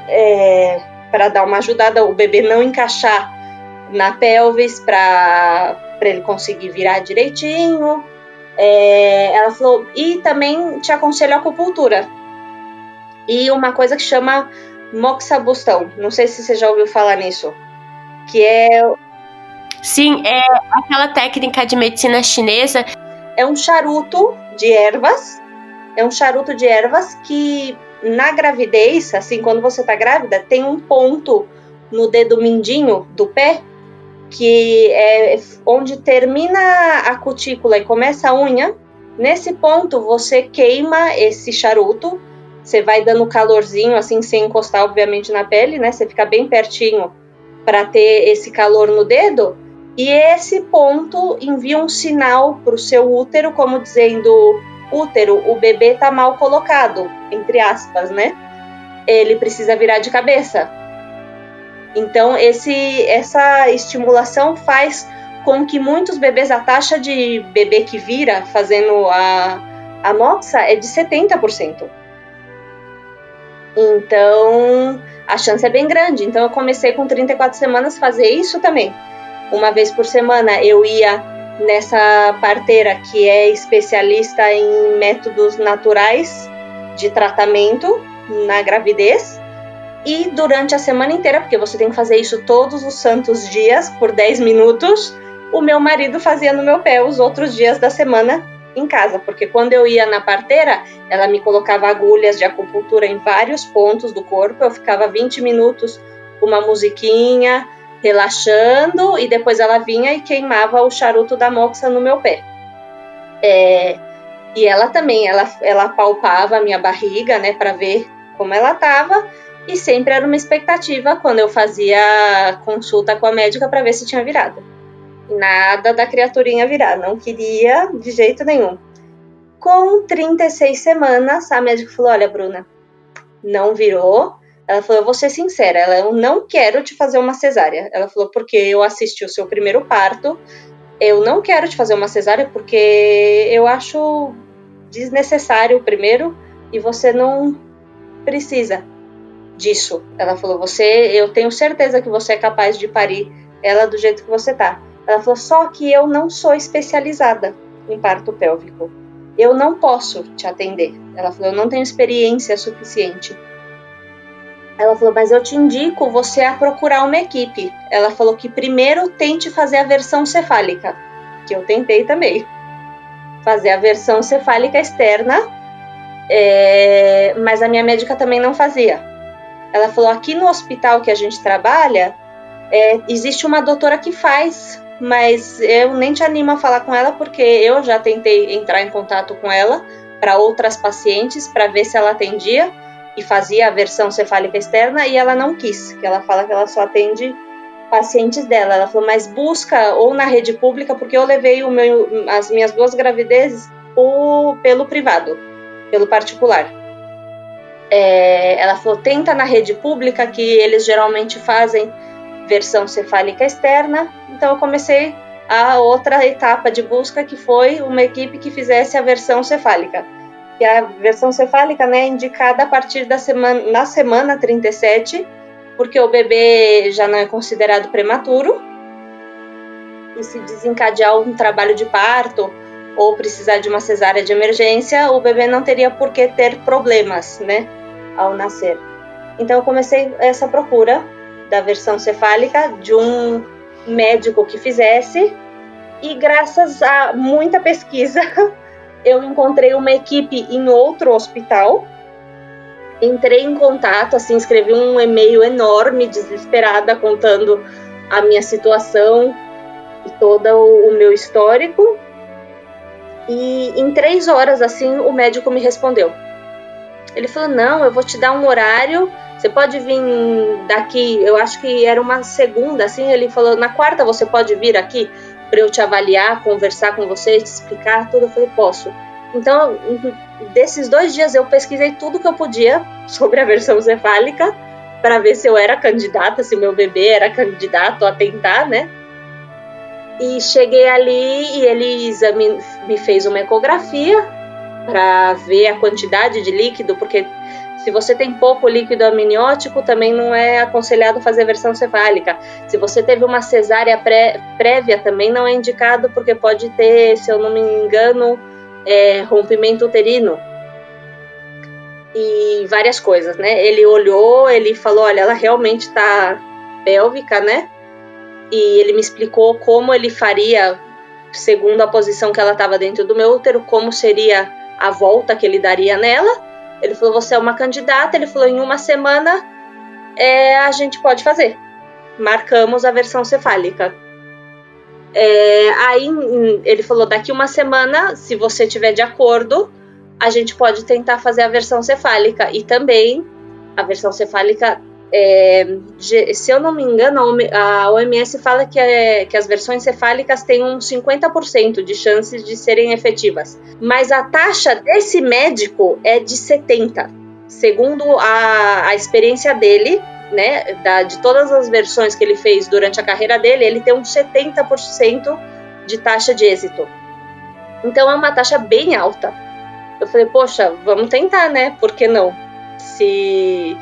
[SPEAKER 2] é, para dar uma ajudada o bebê não encaixar na pelvis para ele conseguir virar direitinho. É, ela falou, e também te aconselho a acupuntura. E uma coisa que chama moxabustão. Não sei se você já ouviu falar nisso. Que é.
[SPEAKER 1] Sim, é aquela técnica de medicina chinesa.
[SPEAKER 2] É um charuto de ervas. É um charuto de ervas que na gravidez, assim, quando você tá grávida, tem um ponto no dedo mindinho do pé que é onde termina a cutícula e começa a unha. Nesse ponto você queima esse charuto, você vai dando calorzinho assim sem encostar obviamente na pele, né? Você fica bem pertinho para ter esse calor no dedo. E esse ponto envia um sinal para o seu útero, como dizendo: útero, o bebê está mal colocado, entre aspas, né? Ele precisa virar de cabeça. Então, esse, essa estimulação faz com que muitos bebês, a taxa de bebê que vira fazendo a, a moxa é de 70%. Então, a chance é bem grande. Então, eu comecei com 34 semanas fazer isso também. Uma vez por semana eu ia nessa parteira que é especialista em métodos naturais de tratamento na gravidez e durante a semana inteira, porque você tem que fazer isso todos os santos dias por 10 minutos, o meu marido fazia no meu pé os outros dias da semana em casa, porque quando eu ia na parteira, ela me colocava agulhas de acupuntura em vários pontos do corpo, eu ficava 20 minutos com uma musiquinha, relaxando, e depois ela vinha e queimava o charuto da moxa no meu pé. É, e ela também, ela, ela palpava a minha barriga, né, para ver como ela estava e sempre era uma expectativa quando eu fazia consulta com a médica para ver se tinha virado. Nada da criaturinha virar, não queria de jeito nenhum. Com 36 semanas, a médica falou: Olha, Bruna, não virou. Ela falou: Eu vou ser sincera, ela, eu não quero te fazer uma cesárea. Ela falou: Porque eu assisti o seu primeiro parto, eu não quero te fazer uma cesárea porque eu acho desnecessário primeiro e você não precisa disso. Ela falou: "Você, eu tenho certeza que você é capaz de parir ela do jeito que você tá". Ela falou: "Só que eu não sou especializada em parto pélvico. Eu não posso te atender". Ela falou: "Eu não tenho experiência suficiente". Ela falou: "Mas eu te indico você a procurar uma equipe". Ela falou que primeiro tente fazer a versão cefálica, que eu tentei também. Fazer a versão cefálica externa, é... mas a minha médica também não fazia ela falou: aqui no hospital que a gente trabalha, é, existe uma doutora que faz, mas eu nem te animo a falar com ela porque eu já tentei entrar em contato com ela para outras pacientes para ver se ela atendia e fazia a versão cefálica externa e ela não quis, que ela fala que ela só atende pacientes dela. Ela falou, mas busca ou na rede pública, porque eu levei meu, as minhas duas gravidezes pelo privado, pelo particular. É, ela falou: tenta na rede pública, que eles geralmente fazem versão cefálica externa. Então eu comecei a outra etapa de busca, que foi uma equipe que fizesse a versão cefálica. E a versão cefálica né, é indicada a partir da semana, na semana 37, porque o bebê já não é considerado prematuro. E se desencadear um trabalho de parto ou precisar de uma cesárea de emergência, o bebê não teria por que ter problemas, né, ao nascer. Então eu comecei essa procura da versão cefálica de um médico que fizesse e graças a muita pesquisa <laughs> eu encontrei uma equipe em outro hospital. Entrei em contato, assim, escrevi um e-mail enorme, desesperada, contando a minha situação e todo o meu histórico. E em três horas, assim, o médico me respondeu. Ele falou: Não, eu vou te dar um horário. Você pode vir daqui. Eu acho que era uma segunda, assim. Ele falou: Na quarta você pode vir aqui para eu te avaliar, conversar com você, te explicar tudo. Eu falei: Posso. Então, desses dois dias eu pesquisei tudo que eu podia sobre a versão cefálica para ver se eu era candidata, se meu bebê era candidato a tentar, né? E cheguei ali e ele me fez uma ecografia para ver a quantidade de líquido, porque se você tem pouco líquido amniótico, também não é aconselhado fazer versão cefálica. Se você teve uma cesárea pré... prévia, também não é indicado, porque pode ter, se eu não me engano, é, rompimento uterino. E várias coisas, né? Ele olhou, ele falou: olha, ela realmente está pélvica, né? E ele me explicou como ele faria, segundo a posição que ela estava dentro do meu útero, como seria a volta que ele daria nela. Ele falou: Você é uma candidata. Ele falou: Em uma semana é, a gente pode fazer. Marcamos a versão cefálica. É, aí ele falou: Daqui uma semana, se você tiver de acordo, a gente pode tentar fazer a versão cefálica. E também a versão cefálica é, se eu não me engano, a OMS fala que, é, que as versões cefálicas têm uns 50% de chances de serem efetivas, mas a taxa desse médico é de 70%. Segundo a, a experiência dele, né, da, de todas as versões que ele fez durante a carreira dele, ele tem uns 70% de taxa de êxito. Então é uma taxa bem alta. Eu falei, poxa, vamos tentar, né? Por que não? Se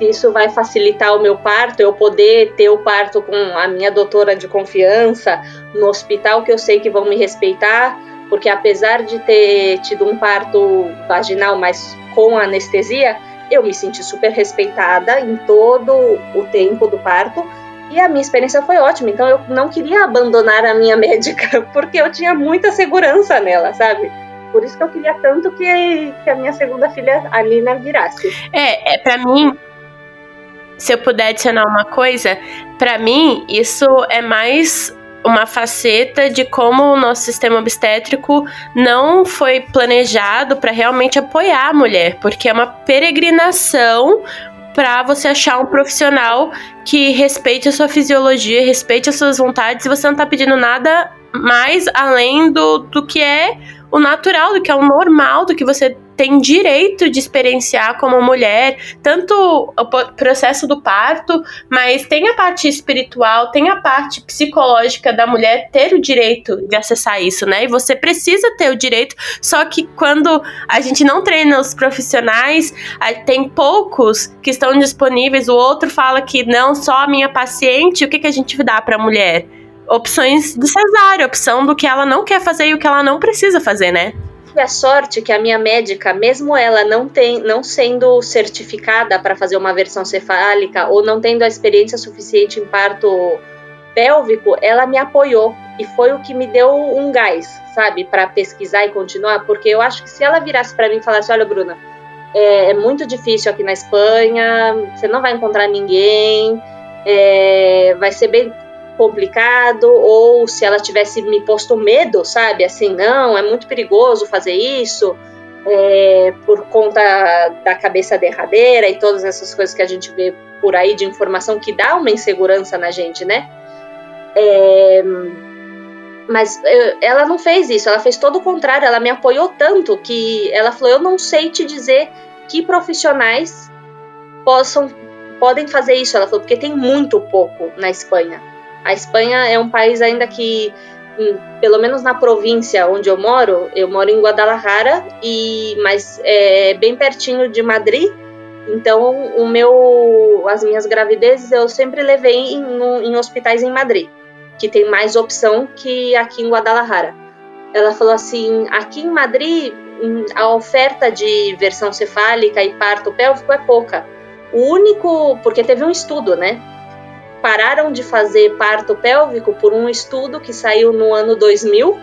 [SPEAKER 2] isso vai facilitar o meu parto, eu poder ter o parto com a minha doutora de confiança, no hospital que eu sei que vão me respeitar, porque apesar de ter tido um parto vaginal, mas com anestesia, eu me senti super respeitada em todo o tempo do parto e a minha experiência foi ótima. Então eu não queria abandonar a minha <laughs> médica porque eu tinha muita segurança nela, sabe? Por isso que eu queria tanto que, que a minha segunda filha, a virasse.
[SPEAKER 1] É, é para mim, se eu puder adicionar uma coisa, para mim isso é mais uma faceta de como o nosso sistema obstétrico não foi planejado para realmente apoiar a mulher, porque é uma peregrinação para você achar um profissional que respeite a sua fisiologia, respeite as suas vontades, e você não tá pedindo nada mais além do, do que é o natural, do que é o normal, do que você tem direito de experienciar como mulher, tanto o processo do parto, mas tem a parte espiritual, tem a parte psicológica da mulher ter o direito de acessar isso, né? E você precisa ter o direito, só que quando a gente não treina os profissionais, tem poucos que estão disponíveis, o outro fala que não, só a minha paciente, o que, que a gente dá para a mulher? Opções de cesárea, opção do que ela não quer fazer e o que ela não precisa fazer, né?
[SPEAKER 2] tive a sorte que a minha médica, mesmo ela não, tem, não sendo certificada para fazer uma versão cefálica ou não tendo a experiência suficiente em parto pélvico, ela me apoiou e foi o que me deu um gás, sabe, para pesquisar e continuar, porque eu acho que se ela virasse para mim e falasse, olha, Bruna, é, é, muito difícil aqui na Espanha, você não vai encontrar ninguém, é, vai ser bem complicado, ou se ela tivesse me posto medo, sabe? Assim, não, é muito perigoso fazer isso, é, por conta da cabeça derradeira e todas essas coisas que a gente vê por aí de informação que dá uma insegurança na gente, né? É, mas eu, ela não fez isso, ela fez todo o contrário, ela me apoiou tanto que ela falou: Eu não sei te dizer que profissionais possam podem fazer isso. Ela falou, porque tem muito pouco na Espanha. A Espanha é um país ainda que, pelo menos na província onde eu moro, eu moro em Guadalajara e mas é bem pertinho de Madrid. Então, o meu, as minhas gravidezes eu sempre levei em, em hospitais em Madrid, que tem mais opção que aqui em Guadalajara. Ela falou assim: aqui em Madrid hum, a oferta de versão cefálica e parto pélvico é pouca. O único, porque teve um estudo, né? Pararam de fazer parto pélvico por um estudo que saiu no ano 2000,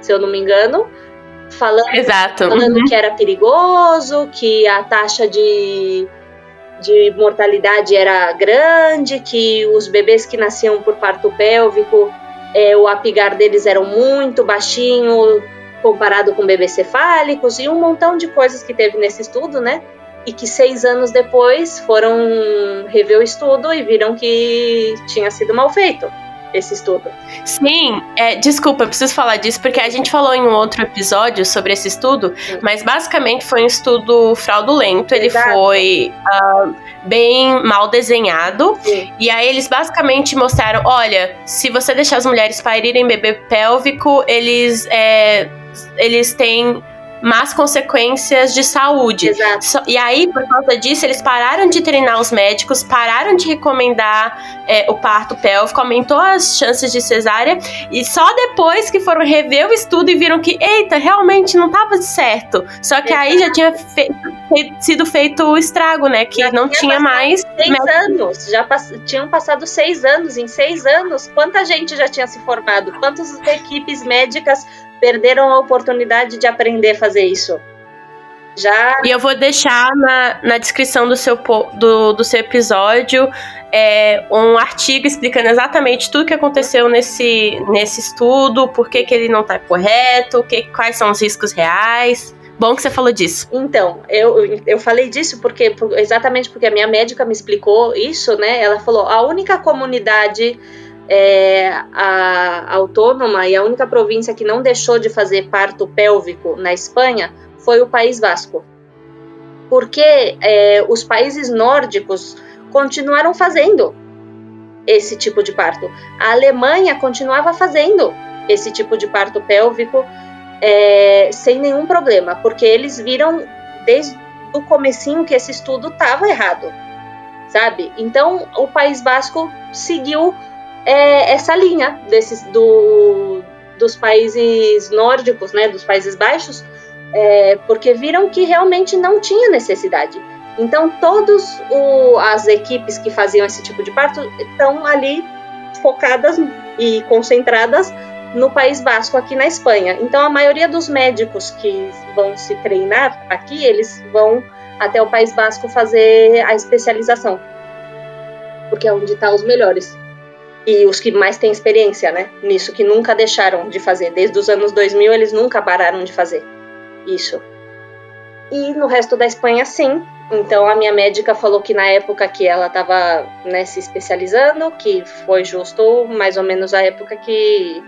[SPEAKER 2] se eu não me engano, falando,
[SPEAKER 1] Exato.
[SPEAKER 2] falando uhum. que era perigoso, que a taxa de, de mortalidade era grande, que os bebês que nasciam por parto pélvico, é, o apigar deles era muito baixinho comparado com bebês cefálicos e um montão de coisas que teve nesse estudo, né? E que seis anos depois foram rever o estudo e viram que tinha sido mal feito esse estudo.
[SPEAKER 1] Sim, é, desculpa, eu preciso falar disso porque a gente falou em um outro episódio sobre esse estudo, Sim. mas basicamente foi um estudo fraudulento, ele Exato. foi uh, bem mal desenhado, Sim. e aí eles basicamente mostraram, olha, se você deixar as mulheres parirem bebê pélvico, eles, é, eles têm más consequências de saúde.
[SPEAKER 2] Exato.
[SPEAKER 1] E aí, por causa disso, eles pararam de treinar os médicos, pararam de recomendar é, o parto pélvico, aumentou as chances de cesárea, e só depois que foram rever o estudo e viram que, eita, realmente não estava certo. Só que Exato. aí já tinha sido feito o estrago, né? Que já não tinha, mais.
[SPEAKER 2] Seis anos, já pass tinham passado seis anos. Em seis anos, quanta gente já tinha se formado? Quantas equipes médicas perderam a oportunidade de aprender a fazer isso. Já...
[SPEAKER 1] E eu vou deixar na, na descrição do seu, do, do seu episódio é, um artigo explicando exatamente tudo que aconteceu nesse, nesse estudo, por que, que ele não está correto, que, quais são os riscos reais. Bom que você falou disso.
[SPEAKER 2] Então, eu, eu falei disso porque exatamente porque a minha médica me explicou isso, né? Ela falou: a única comunidade é, a, autônoma e a única província que não deixou de fazer parto pélvico na Espanha foi o País Vasco. Porque é, os países nórdicos continuaram fazendo esse tipo de parto. A Alemanha continuava fazendo esse tipo de parto pélvico é, sem nenhum problema, porque eles viram desde o comecinho que esse estudo estava errado, sabe? Então o País Vasco seguiu é essa linha desses do, dos países nórdicos, né, dos países baixos, é, porque viram que realmente não tinha necessidade. Então, todas as equipes que faziam esse tipo de parto estão ali focadas e concentradas no País Basco, aqui na Espanha. Então, a maioria dos médicos que vão se treinar aqui, eles vão até o País Basco fazer a especialização, porque é onde estão tá os melhores e os que mais têm experiência, né, nisso, que nunca deixaram de fazer. Desde os anos 2000 eles nunca pararam de fazer isso. E no resto da Espanha, sim. Então a minha médica falou que na época que ela estava né, se especializando, que foi justo mais ou menos a época que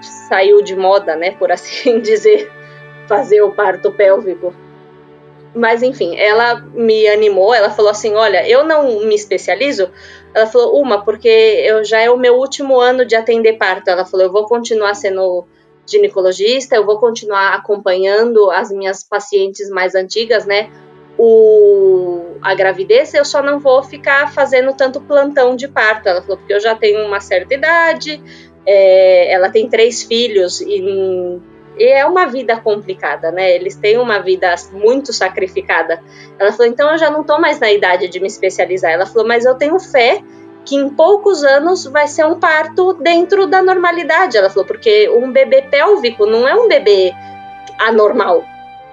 [SPEAKER 2] saiu de moda, né, por assim <laughs> dizer, fazer o parto pélvico. Mas enfim, ela me animou, ela falou assim: "Olha, eu não me especializo, ela falou, uma, porque eu já é o meu último ano de atender parto. Ela falou, eu vou continuar sendo ginecologista, eu vou continuar acompanhando as minhas pacientes mais antigas, né? O, a gravidez, eu só não vou ficar fazendo tanto plantão de parto. Ela falou, porque eu já tenho uma certa idade, é, ela tem três filhos e e é uma vida complicada, né? Eles têm uma vida muito sacrificada. Ela falou: então eu já não tô mais na idade de me especializar. Ela falou: mas eu tenho fé que em poucos anos vai ser um parto dentro da normalidade. Ela falou: porque um bebê pélvico não é um bebê anormal.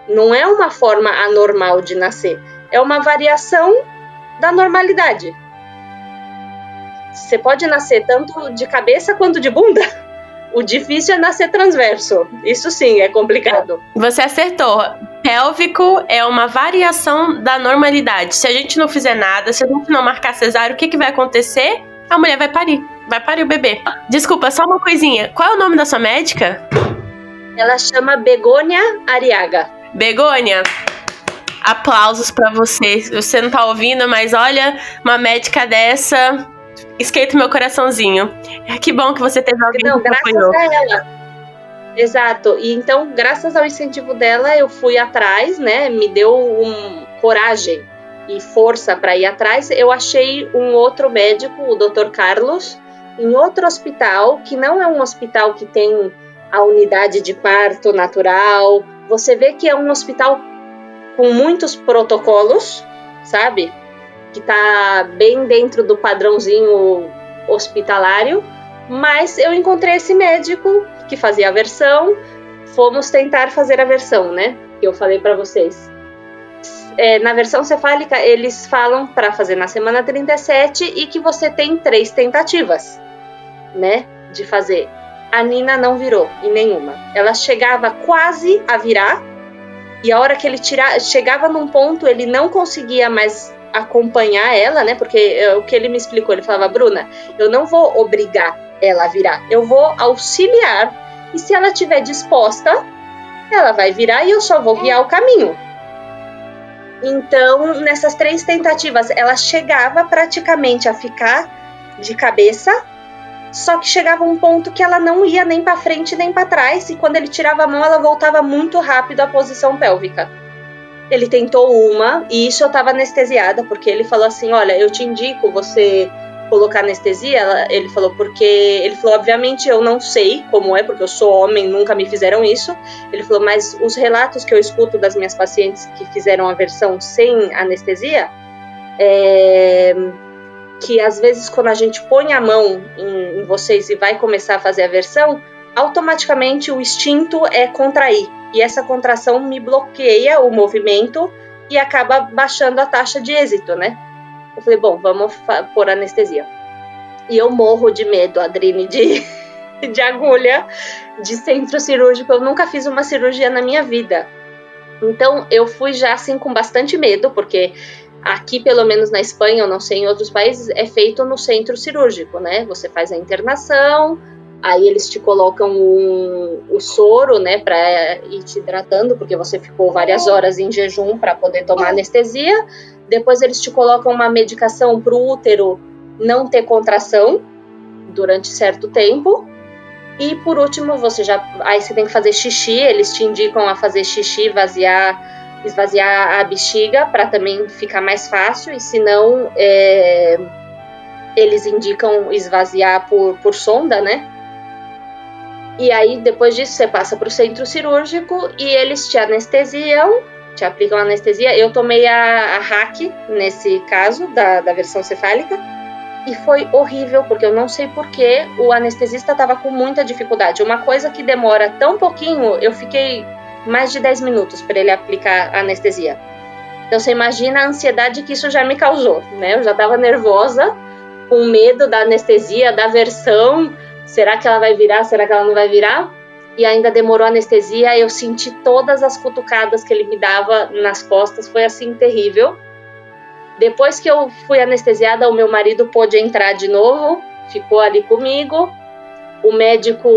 [SPEAKER 2] Não é uma forma anormal de nascer. É uma variação da normalidade. Você pode nascer tanto de cabeça quanto de bunda. O difícil é nascer transverso. Isso sim é complicado.
[SPEAKER 1] Você acertou. Pélvico é uma variação da normalidade. Se a gente não fizer nada, se a gente não marcar cesárea, o que, que vai acontecer? A mulher vai parir. Vai parir o bebê. Desculpa, só uma coisinha. Qual é o nome da sua médica?
[SPEAKER 2] Ela chama Begônia Ariaga.
[SPEAKER 1] Begônia, aplausos para você. Você não tá ouvindo, mas olha, uma médica dessa esquenta meu coraçãozinho. Que bom que você teve alguém
[SPEAKER 2] Não,
[SPEAKER 1] que
[SPEAKER 2] graças
[SPEAKER 1] apoiou.
[SPEAKER 2] a ela. Exato. E então, graças ao incentivo dela, eu fui atrás, né? Me deu um coragem e força para ir atrás. Eu achei um outro médico, o Dr. Carlos, em outro hospital, que não é um hospital que tem a unidade de parto natural. Você vê que é um hospital com muitos protocolos, sabe? Que está bem dentro do padrãozinho hospitalário, mas eu encontrei esse médico que fazia a versão, fomos tentar fazer a versão, né? Que eu falei para vocês. É, na versão cefálica, eles falam para fazer na semana 37 e que você tem três tentativas, né? De fazer. A Nina não virou em nenhuma. Ela chegava quase a virar, e a hora que ele tira, chegava num ponto, ele não conseguia mais acompanhar ela, né? Porque é, o que ele me explicou, ele falava, Bruna, eu não vou obrigar ela a virar, eu vou auxiliar e se ela estiver disposta, ela vai virar e eu só vou guiar o caminho. Então, nessas três tentativas, ela chegava praticamente a ficar de cabeça Só que chegava um ponto que ela não ia nem para frente nem para trás e quando ele tirava a mão ela voltava muito rápido à posição pélvica. Ele tentou uma e isso eu estava anestesiada porque ele falou assim, olha, eu te indico você colocar anestesia, ele falou porque ele falou obviamente eu não sei como é porque eu sou homem, nunca me fizeram isso. Ele falou mas os relatos que eu escuto das minhas pacientes que fizeram a versão sem anestesia é que às vezes quando a gente põe a mão em, em vocês e vai começar a fazer a versão, automaticamente o instinto é contrair e essa contração me bloqueia o movimento e acaba baixando a taxa de êxito, né? Eu falei, bom, vamos pôr anestesia. E eu morro de medo, Adrine, de, <laughs> de agulha, de centro cirúrgico. Eu nunca fiz uma cirurgia na minha vida. Então eu fui já assim com bastante medo, porque aqui, pelo menos na Espanha, eu não sei em outros países, é feito no centro cirúrgico, né? Você faz a internação, aí eles te colocam o soro, né, para ir te hidratando, porque você ficou várias horas em jejum para poder tomar anestesia. Depois eles te colocam uma medicação para o útero não ter contração durante certo tempo. E por último, você já aí você tem que fazer xixi, eles te indicam a fazer xixi, vaziar, esvaziar a bexiga para também ficar mais fácil, e se não, é, eles indicam esvaziar por, por sonda, né? E aí, depois disso, você passa para o centro cirúrgico e eles te anestesiam te aplicam anestesia. Eu tomei a, a hack nesse caso, da, da versão cefálica, e foi horrível, porque eu não sei porquê o anestesista estava com muita dificuldade. Uma coisa que demora tão pouquinho, eu fiquei mais de 10 minutos para ele aplicar a anestesia. Então você imagina a ansiedade que isso já me causou, né? Eu já estava nervosa, com medo da anestesia, da versão. Será que ela vai virar? Será que ela não vai virar? e ainda demorou anestesia. Eu senti todas as cutucadas que ele me dava nas costas, foi assim terrível. Depois que eu fui anestesiada, o meu marido pôde entrar de novo, ficou ali comigo. O médico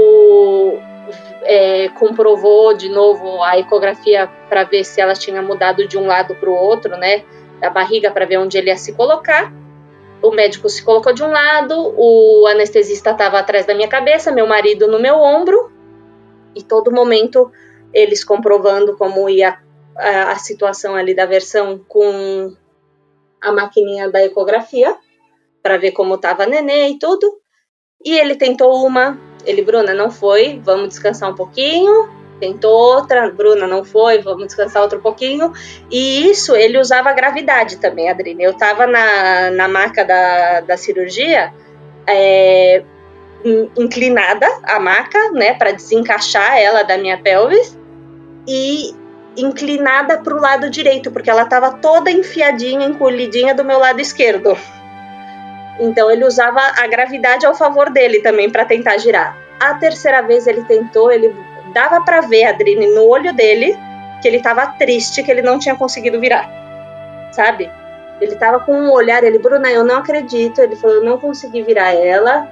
[SPEAKER 2] é, comprovou de novo a ecografia para ver se ela tinha mudado de um lado para o outro, né? Da barriga para ver onde ele ia se colocar. O médico se colocou de um lado, o anestesista estava atrás da minha cabeça, meu marido no meu ombro e todo momento eles comprovando como ia a, a situação ali da versão com a maquininha da ecografia para ver como estava a nenê e tudo. E ele tentou uma, ele, Bruna, não foi, vamos descansar um pouquinho. Tentou outra, Bruna, não foi, vamos descansar outro pouquinho. E isso ele usava gravidade também, Adrine. Eu estava na, na maca da, da cirurgia, é, inclinada a maca, né, para desencaixar ela da minha pelvis e inclinada para o lado direito, porque ela estava toda enfiadinha, encolhidinha do meu lado esquerdo. Então ele usava a gravidade ao favor dele também para tentar girar. A terceira vez ele tentou, ele dava para ver a Adrine no olho dele que ele estava triste, que ele não tinha conseguido virar, sabe? Ele estava com um olhar, ele, Bruna, eu não acredito. Ele falou, eu não consegui virar ela.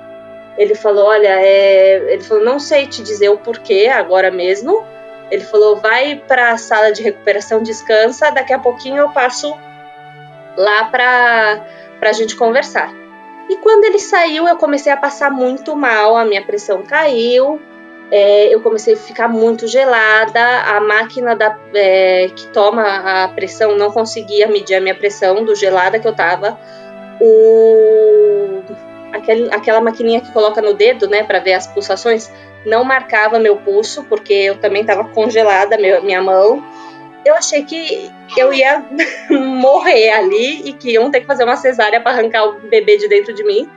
[SPEAKER 2] Ele falou: Olha, é... ele falou: Não sei te dizer o porquê agora mesmo. Ele falou: Vai para a sala de recuperação, descansa. Daqui a pouquinho eu passo lá para a gente conversar. E quando ele saiu, eu comecei a passar muito mal, a minha pressão caiu, é, eu comecei a ficar muito gelada, a máquina da, é, que toma a pressão não conseguia medir a minha pressão do gelada que eu tava. O aquele, aquela maquininha que coloca no dedo, né, para ver as pulsações, não marcava meu pulso, porque eu também estava congelada, meu, minha mão. Eu achei que eu ia <laughs> morrer ali e que iam ter que fazer uma cesárea para arrancar o bebê de dentro de mim.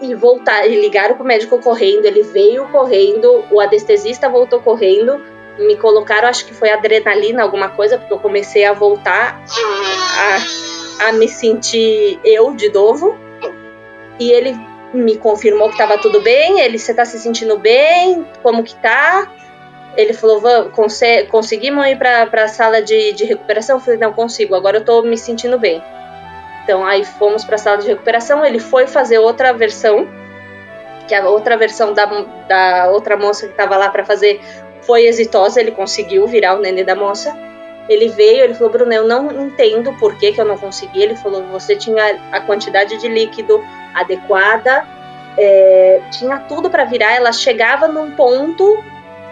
[SPEAKER 2] E voltar, e ligaram pro médico correndo, ele veio correndo, o anestesista voltou correndo, me colocaram, acho que foi adrenalina, alguma coisa, porque eu comecei a voltar a, a me sentir eu de novo e ele me confirmou que estava tudo bem. Ele, você está se sentindo bem? Como que tá? Ele falou, cons conseguimos ir para a sala de, de recuperação? Eu falei, não consigo, agora eu estou me sentindo bem. Então aí fomos para a sala de recuperação. Ele foi fazer outra versão, que a outra versão da, da outra moça que estava lá para fazer foi exitosa. Ele conseguiu virar o nenê da moça. Ele veio, ele falou, Bruno, eu não entendo por que, que eu não consegui. Ele falou, você tinha a quantidade de líquido adequada, é, tinha tudo para virar. Ela chegava num ponto,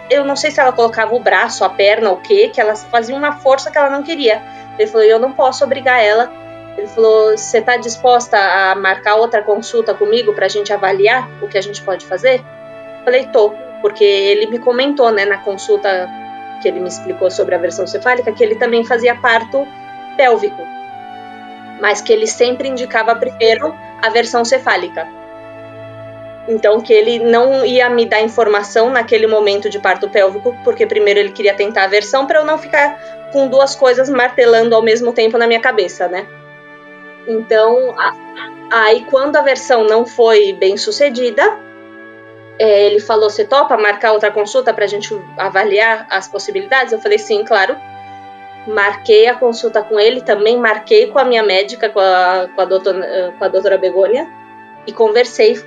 [SPEAKER 2] eu não sei se ela colocava o braço, a perna, o quê, que ela fazia uma força que ela não queria. Ele falou: eu não posso obrigar ela. Ele falou: você está disposta a marcar outra consulta comigo para a gente avaliar o que a gente pode fazer? Eu falei: tô, porque ele me comentou, né, na consulta que ele me explicou sobre a versão cefálica, que ele também fazia parto pélvico, mas que ele sempre indicava primeiro a versão cefálica. Então, que ele não ia me dar informação naquele momento de parto pélvico, porque primeiro ele queria tentar a versão para eu não ficar com duas coisas martelando ao mesmo tempo na minha cabeça, né? Então, aí quando a versão não foi bem sucedida, é, ele falou: Você topa marcar outra consulta para a gente avaliar as possibilidades? Eu falei: Sim, claro. Marquei a consulta com ele, também marquei com a minha médica, com a, com a, doutora, com a doutora Begônia, e conversei,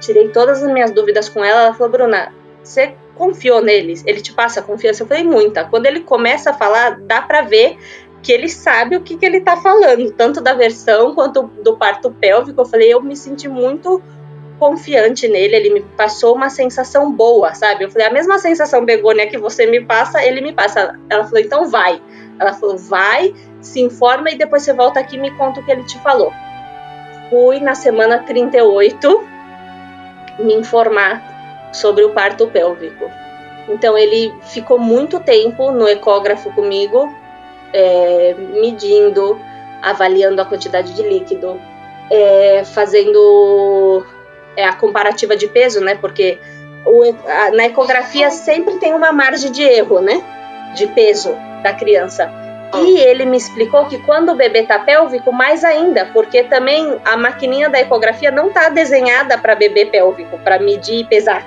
[SPEAKER 2] tirei todas as minhas dúvidas com ela. Ela falou: Bruna, você confiou neles? Ele te passa confiança? Eu falei: Muita. Quando ele começa a falar, dá para ver que ele sabe o que, que ele tá falando, tanto da versão quanto do parto pélvico. Eu falei: Eu me senti muito confiante nele, ele me passou uma sensação boa, sabe? Eu falei, a mesma sensação begônia que você me passa, ele me passa. Ela falou, então vai. Ela falou, vai, se informa e depois você volta aqui e me conta o que ele te falou. Fui na semana 38 me informar sobre o parto pélvico. Então ele ficou muito tempo no ecógrafo comigo, é, medindo, avaliando a quantidade de líquido, é, fazendo é a comparativa de peso, né? Porque o, a, na ecografia sempre tem uma margem de erro, né? De peso da criança. E ele me explicou que quando o bebê tá pélvico, mais ainda, porque também a maquininha da ecografia não tá desenhada para bebê pélvico, para medir e pesar,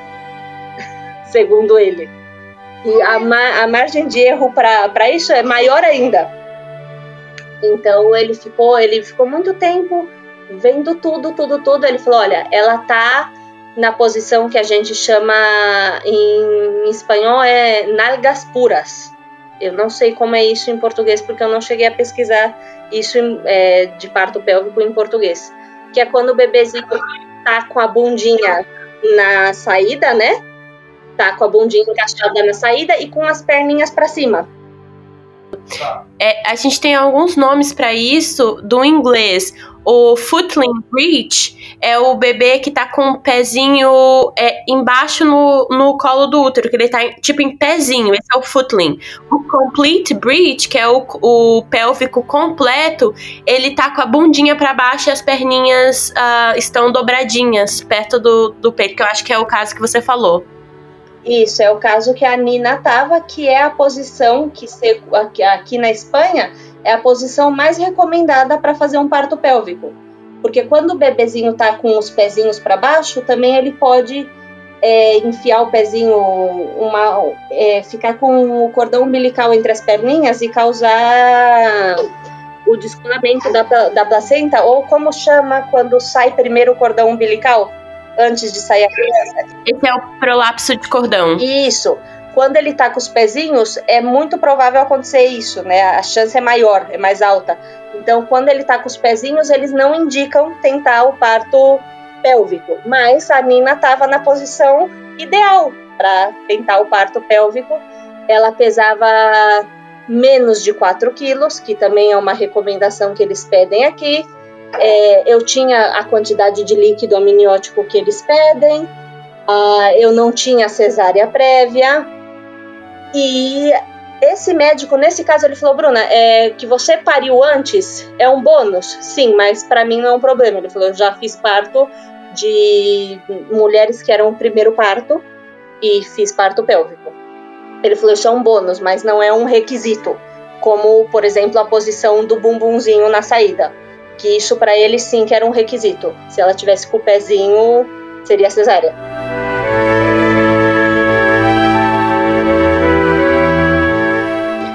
[SPEAKER 2] <laughs> segundo ele. E a, ma a margem de erro para isso é maior ainda. Então ele ficou, ele ficou muito tempo vendo tudo, tudo, tudo, ele falou: olha, ela tá na posição que a gente chama em espanhol é nalgas puras. Eu não sei como é isso em português porque eu não cheguei a pesquisar isso é, de parto pélvico em português. Que é quando o bebezinho tá com a bundinha na saída, né? Tá com a bundinha encaixada na saída e com as perninhas para cima.
[SPEAKER 1] É, a gente tem alguns nomes para isso do inglês. O footling breech é o bebê que tá com o pezinho é, embaixo no, no colo do útero, que ele tá tipo em pezinho, esse é o footling. O complete breech, que é o, o pélvico completo, ele tá com a bundinha para baixo e as perninhas uh, estão dobradinhas perto do, do peito, que eu acho que é o caso que você falou.
[SPEAKER 2] Isso, é o caso que a Nina tava, que é a posição que aqui, na Espanha é a posição mais recomendada para fazer um parto pélvico. Porque quando o bebezinho tá com os pezinhos para baixo, também ele pode é, enfiar o pezinho, uma, é, ficar com o cordão umbilical entre as perninhas e causar o descolamento da, da placenta, ou como chama quando sai primeiro o cordão umbilical? Antes de sair a criança.
[SPEAKER 1] Esse é o prolapso de cordão.
[SPEAKER 2] Isso. Quando ele tá com os pezinhos, é muito provável acontecer isso, né? A chance é maior, é mais alta. Então, quando ele tá com os pezinhos, eles não indicam tentar o parto pélvico. Mas a Nina tava na posição ideal para tentar o parto pélvico. Ela pesava menos de 4 quilos, que também é uma recomendação que eles pedem aqui é, eu tinha a quantidade de líquido amniótico que eles pedem, uh, eu não tinha cesárea prévia. E esse médico, nesse caso, ele falou: Bruna, é, que você pariu antes é um bônus? Sim, mas para mim não é um problema. Ele falou: eu já fiz parto de mulheres que eram o primeiro parto e fiz parto pélvico. Ele falou: isso é um bônus, mas não é um requisito, como, por exemplo, a posição do bumbumzinho na saída que isso para ele sim que era um requisito. Se ela tivesse com o pezinho, seria cesárea.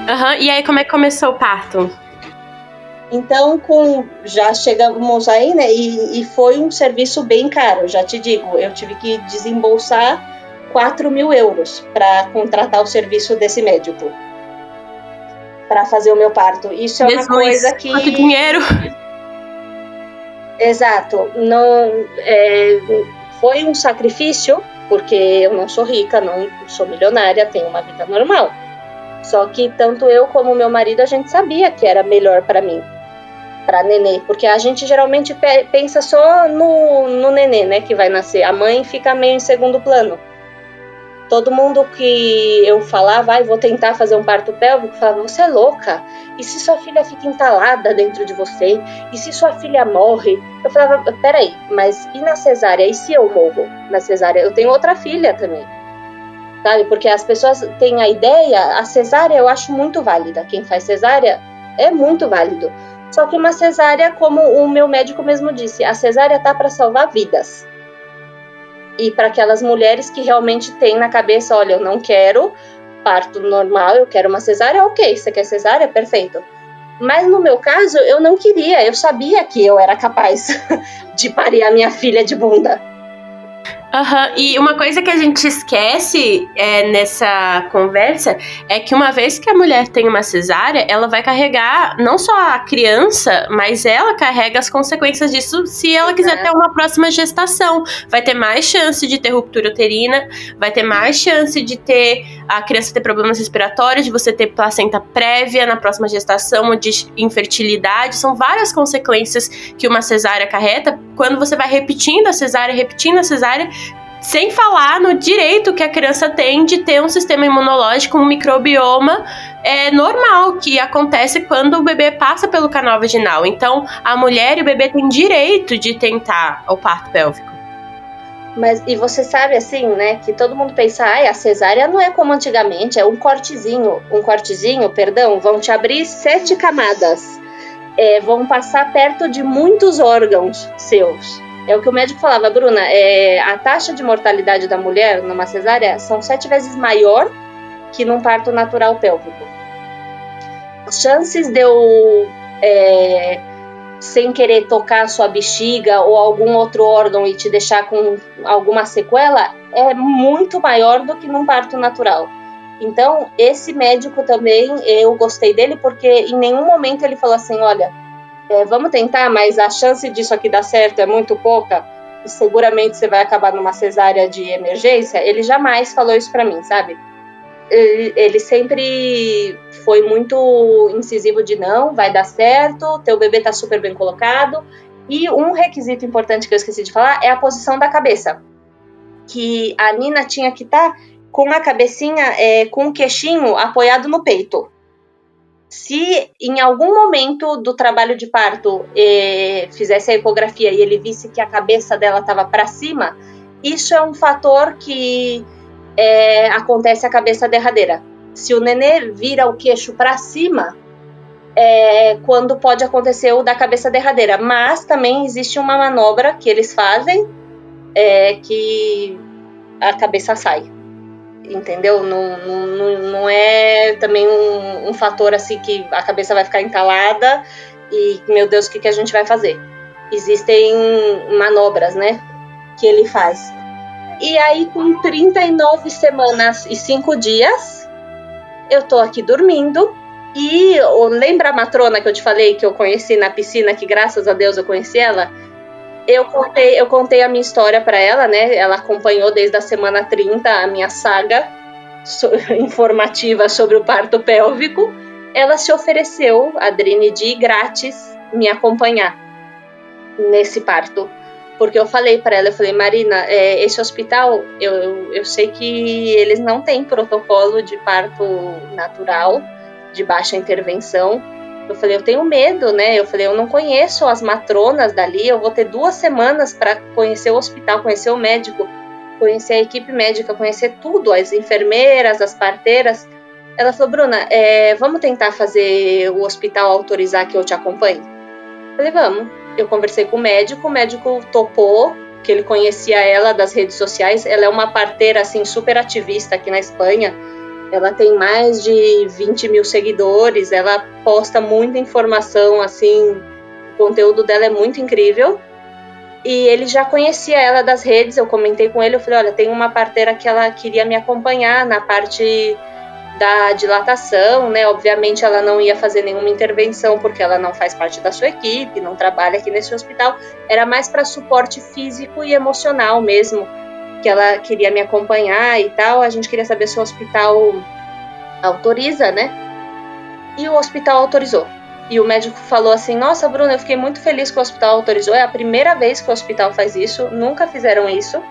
[SPEAKER 1] Uhum. E aí, como é que começou o parto?
[SPEAKER 2] Então, com, já chegamos aí, né? E, e foi um serviço bem caro, já te digo. Eu tive que desembolsar 4 mil euros para contratar o serviço desse médico para fazer o meu parto. Isso é Jesus, uma coisa que.
[SPEAKER 1] Quanto dinheiro!
[SPEAKER 2] Exato. Não, é, Foi um sacrifício, porque eu não sou rica, não sou milionária, tenho uma vida normal. Só que tanto eu como meu marido a gente sabia que era melhor para mim, para nenê, porque a gente geralmente pensa só no, no nenê, né, que vai nascer. A mãe fica meio em segundo plano. Todo mundo que eu falava, vai, vou tentar fazer um parto pélvico, falava, você é louca? E se sua filha fica entalada dentro de você? E se sua filha morre? Eu falava, peraí, mas e na cesárea? E se eu morro na cesárea? Eu tenho outra filha também. Sabe? Porque as pessoas têm a ideia, a cesárea eu acho muito válida. Quem faz cesárea é muito válido. Só que uma cesárea, como o meu médico mesmo disse, a cesárea tá para salvar vidas e para aquelas mulheres que realmente têm na cabeça, olha, eu não quero parto normal, eu quero uma cesárea, ok, você quer cesárea, perfeito. Mas no meu caso, eu não queria, eu sabia que eu era capaz <laughs> de parir a minha filha de bunda.
[SPEAKER 1] Uhum. E uma coisa que a gente esquece é, nessa conversa é que uma vez que a mulher tem uma cesárea, ela vai carregar não só a criança, mas ela carrega as consequências disso se ela quiser ter uma próxima gestação. Vai ter mais chance de ter ruptura uterina, vai ter mais chance de ter a criança ter problemas respiratórios, de você ter placenta prévia na próxima gestação, ou de infertilidade. São várias consequências que uma cesárea acarreta quando você vai repetindo a cesárea, repetindo a cesárea sem falar no direito que a criança tem de ter um sistema imunológico, um microbioma é, normal, que acontece quando o bebê passa pelo canal vaginal. Então, a mulher e o bebê têm direito de tentar o parto pélvico.
[SPEAKER 2] Mas, e você sabe assim, né, que todo mundo pensa, ah, a cesárea não é como antigamente, é um cortezinho, um cortezinho, perdão, vão te abrir sete camadas, é, vão passar perto de muitos órgãos seus. É o que o médico falava, Bruna, é, a taxa de mortalidade da mulher numa cesárea são sete vezes maior que num parto natural pélvico. As chances de eu, é, sem querer tocar a sua bexiga ou algum outro órgão e te deixar com alguma sequela é muito maior do que num parto natural. Então, esse médico também, eu gostei dele porque em nenhum momento ele falou assim: olha, é, vamos tentar, mas a chance disso aqui dar certo é muito pouca, e seguramente você vai acabar numa cesárea de emergência, ele jamais falou isso para mim, sabe? Ele, ele, sempre foi muito incisivo de não, vai dar certo, teu bebê tá super bem colocado. E um requisito importante que eu esqueci de falar é a posição da cabeça. Que a Nina tinha que estar tá com a cabecinha, é, com o queixinho apoiado no peito se em algum momento do trabalho de parto eh, fizesse a ecografia e ele visse que a cabeça dela estava para cima, isso é um fator que eh, acontece a cabeça derradeira. Se o nenê vira o queixo para cima, é quando pode acontecer o da cabeça derradeira. Mas também existe uma manobra que eles fazem é, que a cabeça sai entendeu? Não, não, não é também um, um, fator assim que a cabeça vai ficar entalada e, meu Deus, o que, que a gente vai fazer? Existem manobras, né? Que ele faz. E aí, com 39 semanas e 5 dias, eu tô aqui dormindo. E lembra a matrona que eu te falei que eu conheci na piscina, que graças a Deus eu conheci ela? Eu contei, eu contei a minha história para ela, né? Ela acompanhou desde a semana 30 a minha saga so, <laughs> informativa sobre o parto pélvico. Ela se ofereceu, a Drine, de grátis me acompanhar nesse parto. Porque eu falei para ela, eu falei, Marina, é, esse hospital, eu, eu, eu sei que eles não têm protocolo de parto natural, de baixa intervenção, eu falei, eu tenho medo, né? Eu falei, eu não conheço as matronas dali, eu vou ter duas semanas para conhecer o hospital, conhecer o médico, conhecer a equipe médica, conhecer tudo, as enfermeiras, as parteiras. Ela falou, Bruna, é, vamos tentar fazer o hospital autorizar que eu te acompanhe? Eu falei, vamos. Eu conversei com o médico, o médico topou, que ele conhecia ela das redes sociais. Ela é uma parteira, assim, super ativista aqui na Espanha ela tem mais de 20 mil seguidores, ela posta muita informação, assim, o conteúdo dela é muito incrível. E ele já conhecia ela das redes, eu comentei com ele, eu falei, olha, tem uma parteira que ela queria me acompanhar na parte da dilatação, né? Obviamente ela não ia fazer nenhuma intervenção porque ela não faz parte da sua equipe, não trabalha aqui nesse hospital. Era mais para suporte físico e emocional mesmo, que ela queria me acompanhar e tal. A gente queria saber se o hospital autoriza, né? E o hospital autorizou. E o médico falou assim: Nossa, Bruna, eu fiquei muito feliz que o hospital autorizou. É a primeira vez que o hospital faz isso, nunca fizeram isso.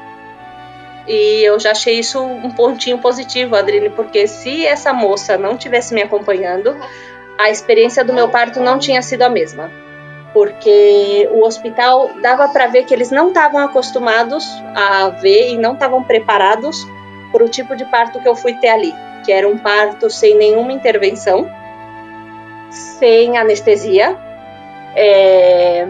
[SPEAKER 2] E eu já achei isso um pontinho positivo, Adrine, porque se essa moça não tivesse me acompanhando, a experiência do meu parto não tinha sido a mesma. Porque o hospital dava para ver que eles não estavam acostumados a ver e não estavam preparados para o tipo de parto que eu fui ter ali, que era um parto sem nenhuma intervenção, sem anestesia. É,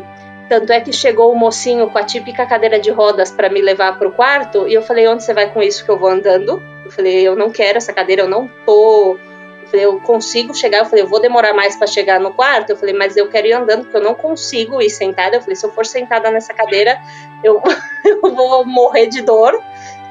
[SPEAKER 2] tanto é que chegou o mocinho com a típica cadeira de rodas para me levar para o quarto e eu falei: onde você vai com isso que eu vou andando? Eu falei: eu não quero essa cadeira, eu não tô. Eu falei: eu consigo chegar. Eu falei: eu vou demorar mais para chegar no quarto. Eu falei: mas eu quero ir andando porque eu não consigo ir sentada. Eu falei: se eu for sentada nessa cadeira, eu, <laughs> eu vou morrer de dor,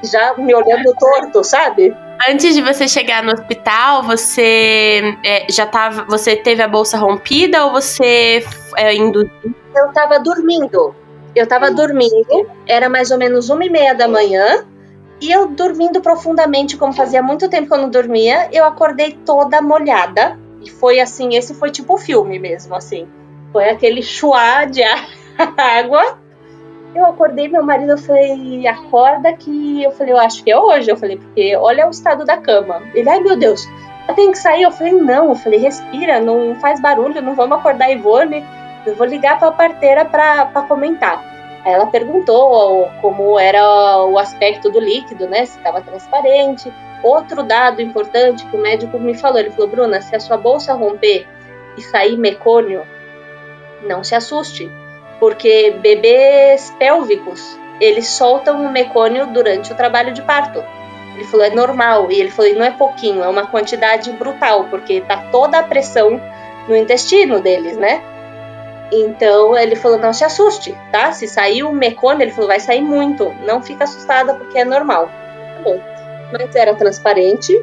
[SPEAKER 2] já me olhando torto, sabe?
[SPEAKER 1] Antes de você chegar no hospital, você é, já tava. Você teve a bolsa rompida ou você é, induziu?
[SPEAKER 2] eu tava dormindo. Eu tava dormindo, era mais ou menos uma e meia da manhã, e eu dormindo profundamente, como fazia muito tempo que eu não dormia, eu acordei toda molhada. E foi assim, esse foi tipo o filme mesmo, assim. Foi aquele chuá de <laughs> água. Eu acordei meu marido, eu falei, acorda que. Eu falei, eu acho que é hoje. Eu falei, porque olha o estado da cama. Ele, ai meu Deus, eu tenho que sair. Eu falei, não. Eu falei, respira, não faz barulho, não vamos acordar Ivone eu vou ligar para a parteira para comentar. Ela perguntou como era o aspecto do líquido, né? Se estava transparente. Outro dado importante que o médico me falou, ele falou, Bruna, se a sua bolsa romper e sair mecônio, não se assuste, porque bebês pélvicos, eles soltam o mecônio durante o trabalho de parto. Ele falou, é normal. E ele falou, não é pouquinho, é uma quantidade brutal, porque tá toda a pressão no intestino deles, né? Então ele falou: não se assuste, tá? Se sair o mecônio, ele falou: vai sair muito. Não fica assustada porque é normal. Tá bom. Mas era transparente.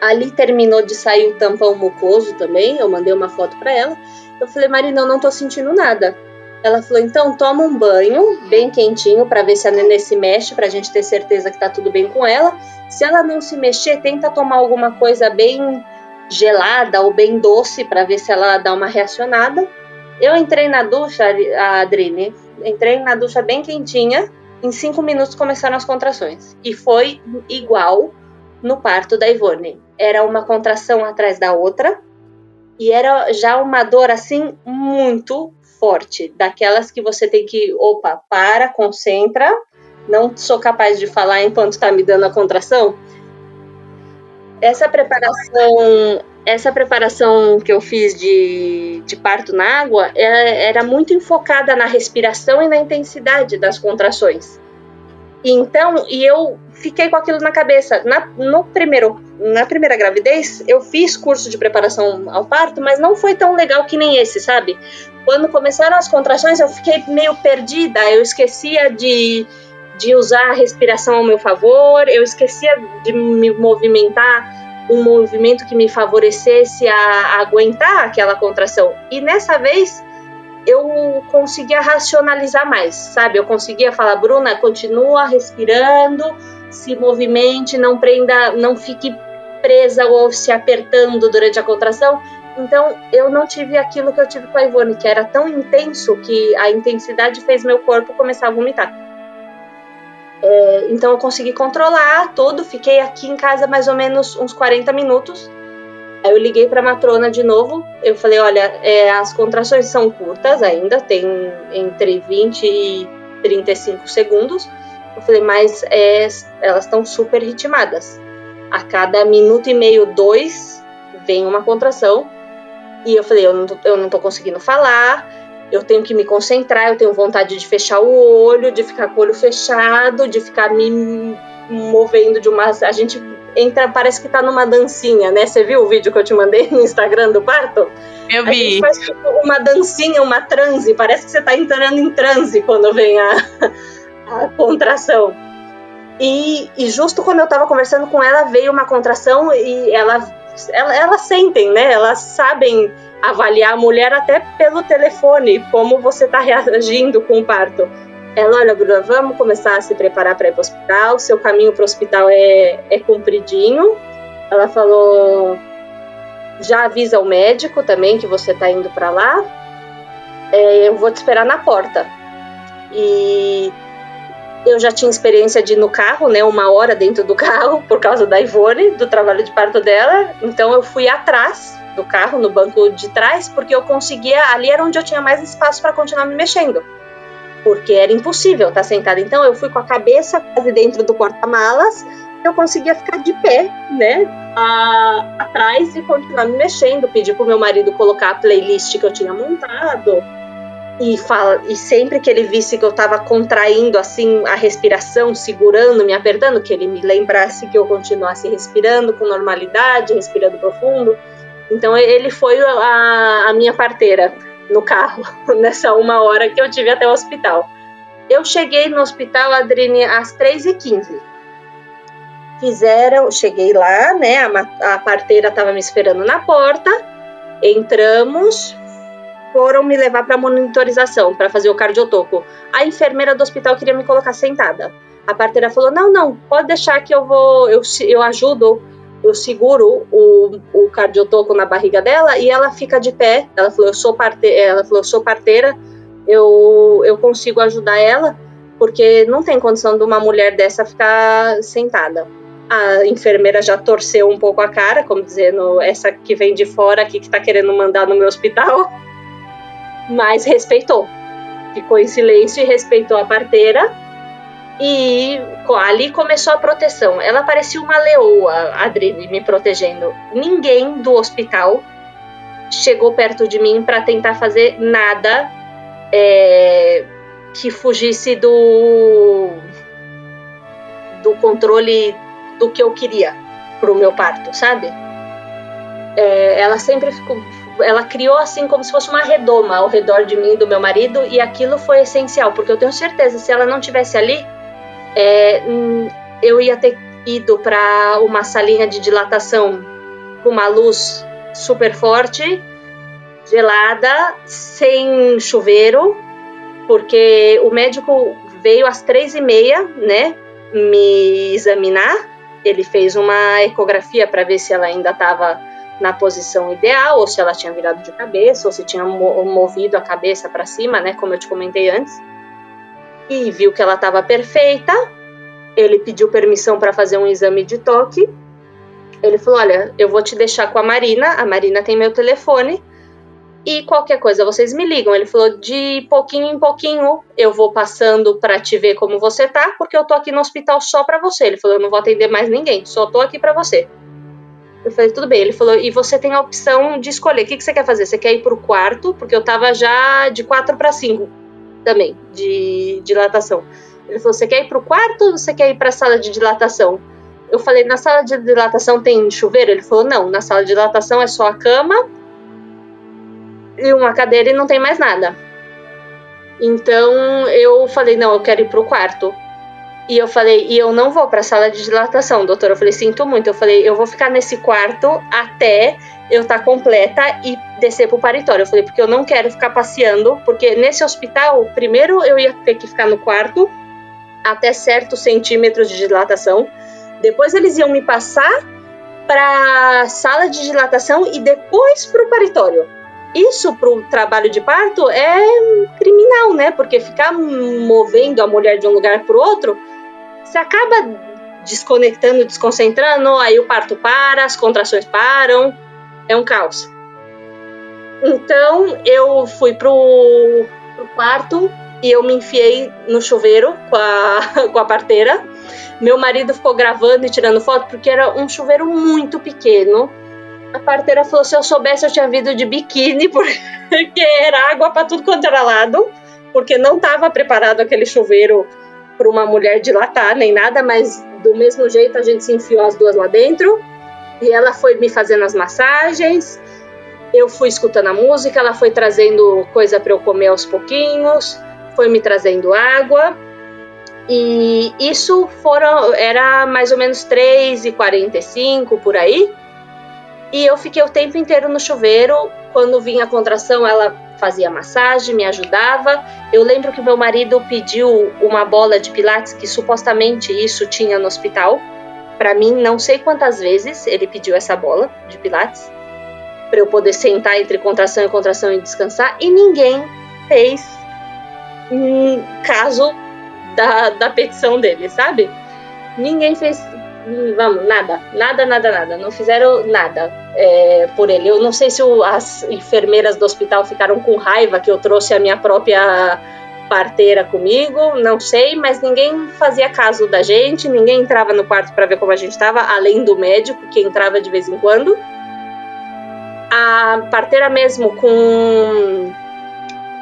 [SPEAKER 2] Ali terminou de sair o tampão mucoso também. Eu mandei uma foto para ela. Eu falei: Marina, eu não tô sentindo nada. Ela falou: então toma um banho bem quentinho para ver se a nenê se mexe, pra gente ter certeza que tá tudo bem com ela. Se ela não se mexer, tenta tomar alguma coisa bem gelada ou bem doce para ver se ela dá uma reacionada. Eu entrei na ducha, a Adrine, entrei na ducha bem quentinha. Em cinco minutos começaram as contrações. E foi igual no parto da Ivone. Era uma contração atrás da outra. E era já uma dor assim muito forte. Daquelas que você tem que, opa, para, concentra. Não sou capaz de falar enquanto tá me dando a contração. Essa preparação essa preparação que eu fiz de, de parto na água é, era muito enfocada na respiração e na intensidade das contrações. Então, e eu fiquei com aquilo na cabeça. Na, no primeiro, na primeira gravidez, eu fiz curso de preparação ao parto, mas não foi tão legal que nem esse, sabe? Quando começaram as contrações, eu fiquei meio perdida. Eu esquecia de, de usar a respiração ao meu favor, eu esquecia de me movimentar um movimento que me favorecesse a, aguentar aquela contração. E nessa vez eu conseguia racionalizar mais, sabe? Eu conseguia falar, Bruna, continua respirando, se movimente, não prenda, não fique presa ou se apertando durante a contração. Então eu não tive aquilo que eu tive com a Ivone, que era tão intenso que a intensidade fez meu corpo começar a vomitar. É, então eu consegui controlar tudo, fiquei aqui em casa mais ou menos uns 40 minutos. Aí eu liguei para a matrona de novo. Eu falei: olha, é, as contrações são curtas ainda, tem entre 20 e 35 segundos. Eu falei: mas é, elas estão super ritmadas. A cada minuto e meio, dois, vem uma contração. E eu falei: eu não tô, eu não tô conseguindo falar eu tenho que me concentrar, eu tenho vontade de fechar o olho, de ficar com o olho fechado, de ficar me movendo de uma. A gente entra, parece que tá numa dancinha, né? Você viu o vídeo que eu te mandei no Instagram do parto?
[SPEAKER 1] Eu vi. A
[SPEAKER 2] gente faz tipo uma dancinha, uma transe, parece que você tá entrando em transe quando vem a, a contração. E, e justo quando eu tava conversando com ela, veio uma contração e ela, ela, elas sentem, né? Elas sabem avaliar a mulher até pelo telefone, como você tá reagindo com o parto. Ela, olha, Bruna, vamos começar a se preparar para ir para o hospital. Seu caminho para o hospital é, é compridinho. Ela falou, já avisa o médico também que você tá indo para lá. É, eu vou te esperar na porta. E eu já tinha experiência de ir no carro, né, uma hora dentro do carro por causa da Ivone, do trabalho de parto dela. Então eu fui atrás do carro, no banco de trás, porque eu conseguia, ali era onde eu tinha mais espaço para continuar me mexendo. Porque era impossível estar sentada. Então eu fui com a cabeça quase dentro do porta-malas, eu conseguia ficar de pé, né, atrás e continuar me mexendo. Pedi pro meu marido colocar a playlist que eu tinha montado e, fala, e sempre que ele visse que eu estava contraindo assim a respiração, segurando, me apertando, que ele me lembrasse que eu continuasse respirando com normalidade, respirando profundo. Então ele foi a, a minha parteira no carro <laughs> nessa uma hora que eu tive até o hospital. Eu cheguei no hospital, Adrine, às 3h15. Fizeram, cheguei lá, né? A, a parteira estava me esperando na porta. Entramos, foram me levar para monitorização, para fazer o cardiotoco. A enfermeira do hospital queria me colocar sentada. A parteira falou: "Não, não, pode deixar que eu vou, eu, eu ajudo, eu seguro o, o cardiotoco na barriga dela e ela fica de pé". Ela falou: "Eu sou parteira, ela falou: "Eu sou parteira, eu eu consigo ajudar ela, porque não tem condição de uma mulher dessa ficar sentada". A enfermeira já torceu um pouco a cara, como dizendo, essa que vem de fora aqui que tá querendo mandar no meu hospital mas respeitou. Ficou em silêncio e respeitou a parteira. E ali começou a proteção. Ela parecia uma leoa, a me protegendo. Ninguém do hospital chegou perto de mim para tentar fazer nada é, que fugisse do, do controle do que eu queria pro meu parto, sabe? É, ela sempre ficou, ela criou assim como se fosse uma redoma ao redor de mim do meu marido e aquilo foi essencial porque eu tenho certeza se ela não tivesse ali é, hum, eu ia ter ido para uma salinha de dilatação com uma luz super forte gelada sem chuveiro porque o médico veio às três e meia né me examinar. Ele fez uma ecografia para ver se ela ainda estava na posição ideal, ou se ela tinha virado de cabeça, ou se tinha movido a cabeça para cima, né, como eu te comentei antes. E viu que ela estava perfeita. Ele pediu permissão para fazer um exame de toque. Ele falou: Olha, eu vou te deixar com a Marina. A Marina tem meu telefone. E qualquer coisa vocês me ligam. Ele falou: De pouquinho em pouquinho eu vou passando para te ver como você tá, porque eu tô aqui no hospital só para você. Ele falou: Eu não vou atender mais ninguém, só tô aqui para você. Eu falei, tudo bem. Ele falou, e você tem a opção de escolher. O que, que você quer fazer? Você quer ir pro quarto? Porque eu tava já de 4 para 5 também, de dilatação. Ele falou, você quer ir pro quarto ou você quer ir pra sala de dilatação? Eu falei, na sala de dilatação tem chuveiro? Ele falou, não, na sala de dilatação é só a cama e uma cadeira e não tem mais nada. Então eu falei, não, eu quero ir pro quarto. E eu falei, e eu não vou para a sala de dilatação, doutor. Eu falei, sinto muito. Eu falei, eu vou ficar nesse quarto até eu estar tá completa e descer pro paritório. Eu falei, porque eu não quero ficar passeando, porque nesse hospital, primeiro eu ia ter que ficar no quarto até certos centímetros de dilatação. Depois eles iam me passar para sala de dilatação e depois para o paritório. Isso para o trabalho de parto é criminal, né? Porque ficar movendo a mulher de um lugar para o outro você acaba desconectando, desconcentrando, aí o parto para, as contrações param, é um caos. Então eu fui pro, pro quarto e eu me enfiei no chuveiro com a, <laughs> com a parteira. Meu marido ficou gravando e tirando foto porque era um chuveiro muito pequeno. A parteira falou: se eu soubesse, eu tinha vindo de biquíni, <laughs> porque era água para tudo quanto era lado, porque não estava preparado aquele chuveiro para uma mulher dilatar nem nada, mas do mesmo jeito a gente se enfiou as duas lá dentro e ela foi me fazendo as massagens. Eu fui escutando a música, ela foi trazendo coisa para eu comer aos pouquinhos, foi me trazendo água. E isso foram era mais ou menos 3h45 por aí. E eu fiquei o tempo inteiro no chuveiro. Quando vinha a contração, ela fazia massagem, me ajudava. Eu lembro que meu marido pediu uma bola de pilates, que supostamente isso tinha no hospital. Para mim, não sei quantas vezes ele pediu essa bola de pilates para eu poder sentar entre contração e contração e descansar. E ninguém fez um caso da, da petição dele, sabe? Ninguém fez vamos, nada, nada, nada, nada. Não fizeram nada é, por ele. Eu não sei se o, as enfermeiras do hospital ficaram com raiva que eu trouxe a minha própria parteira comigo, não sei, mas ninguém fazia caso da gente, ninguém entrava no quarto para ver como a gente estava, além do médico que entrava de vez em quando. A parteira mesmo com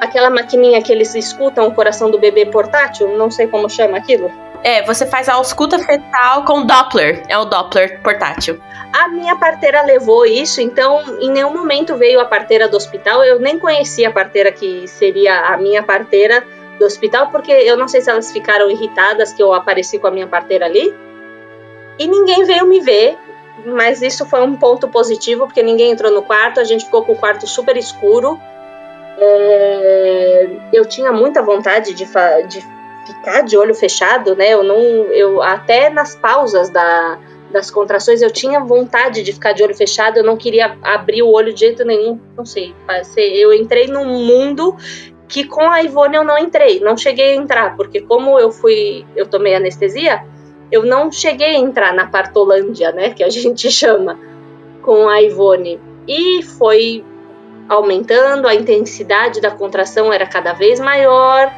[SPEAKER 2] aquela maquininha que eles escutam o coração do bebê portátil, não sei como chama aquilo.
[SPEAKER 1] É, você faz a ausculta fetal com Doppler. É o Doppler portátil.
[SPEAKER 2] A minha parteira levou isso, então em nenhum momento veio a parteira do hospital. Eu nem conhecia a parteira que seria a minha parteira do hospital, porque eu não sei se elas ficaram irritadas que eu apareci com a minha parteira ali. E ninguém veio me ver, mas isso foi um ponto positivo, porque ninguém entrou no quarto, a gente ficou com o quarto super escuro. É... eu tinha muita vontade de, de ficar de olho fechado, né? Eu não, eu até nas pausas da, das contrações eu tinha vontade de ficar de olho fechado, eu não queria abrir o olho de jeito nenhum, não sei, eu entrei num mundo que com a Ivone eu não entrei, não cheguei a entrar, porque como eu fui, eu tomei anestesia, eu não cheguei a entrar na partolândia, né, que a <laughs> gente chama, com a Ivone. E foi aumentando, a intensidade da contração era cada vez maior,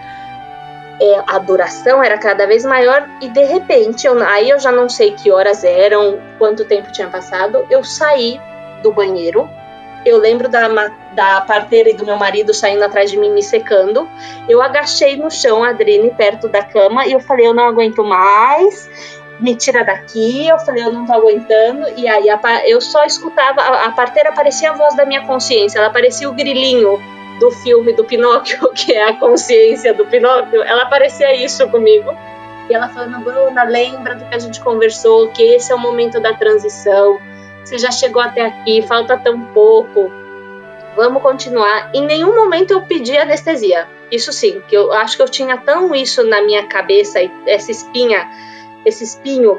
[SPEAKER 2] é, a duração era cada vez maior e de repente, eu, aí eu já não sei que horas eram, quanto tempo tinha passado, eu saí do banheiro. Eu lembro da, da parteira e do meu marido saindo atrás de mim me secando. Eu agachei no chão, a Adrine, perto da cama, e eu falei: Eu não aguento mais, me tira daqui. Eu falei: Eu não tô aguentando. E aí a, eu só escutava, a, a parteira parecia a voz da minha consciência, ela parecia o grilinho do filme do Pinóquio, <laughs> que é a consciência do Pinóquio, ela parecia isso comigo. E ela falando, Bruna, lembra do que a gente conversou, que esse é o momento da transição, você já chegou até aqui, falta tão pouco, vamos continuar. Em nenhum momento eu pedi anestesia. Isso sim, que eu acho que eu tinha tão isso na minha cabeça, essa espinha, esse espinho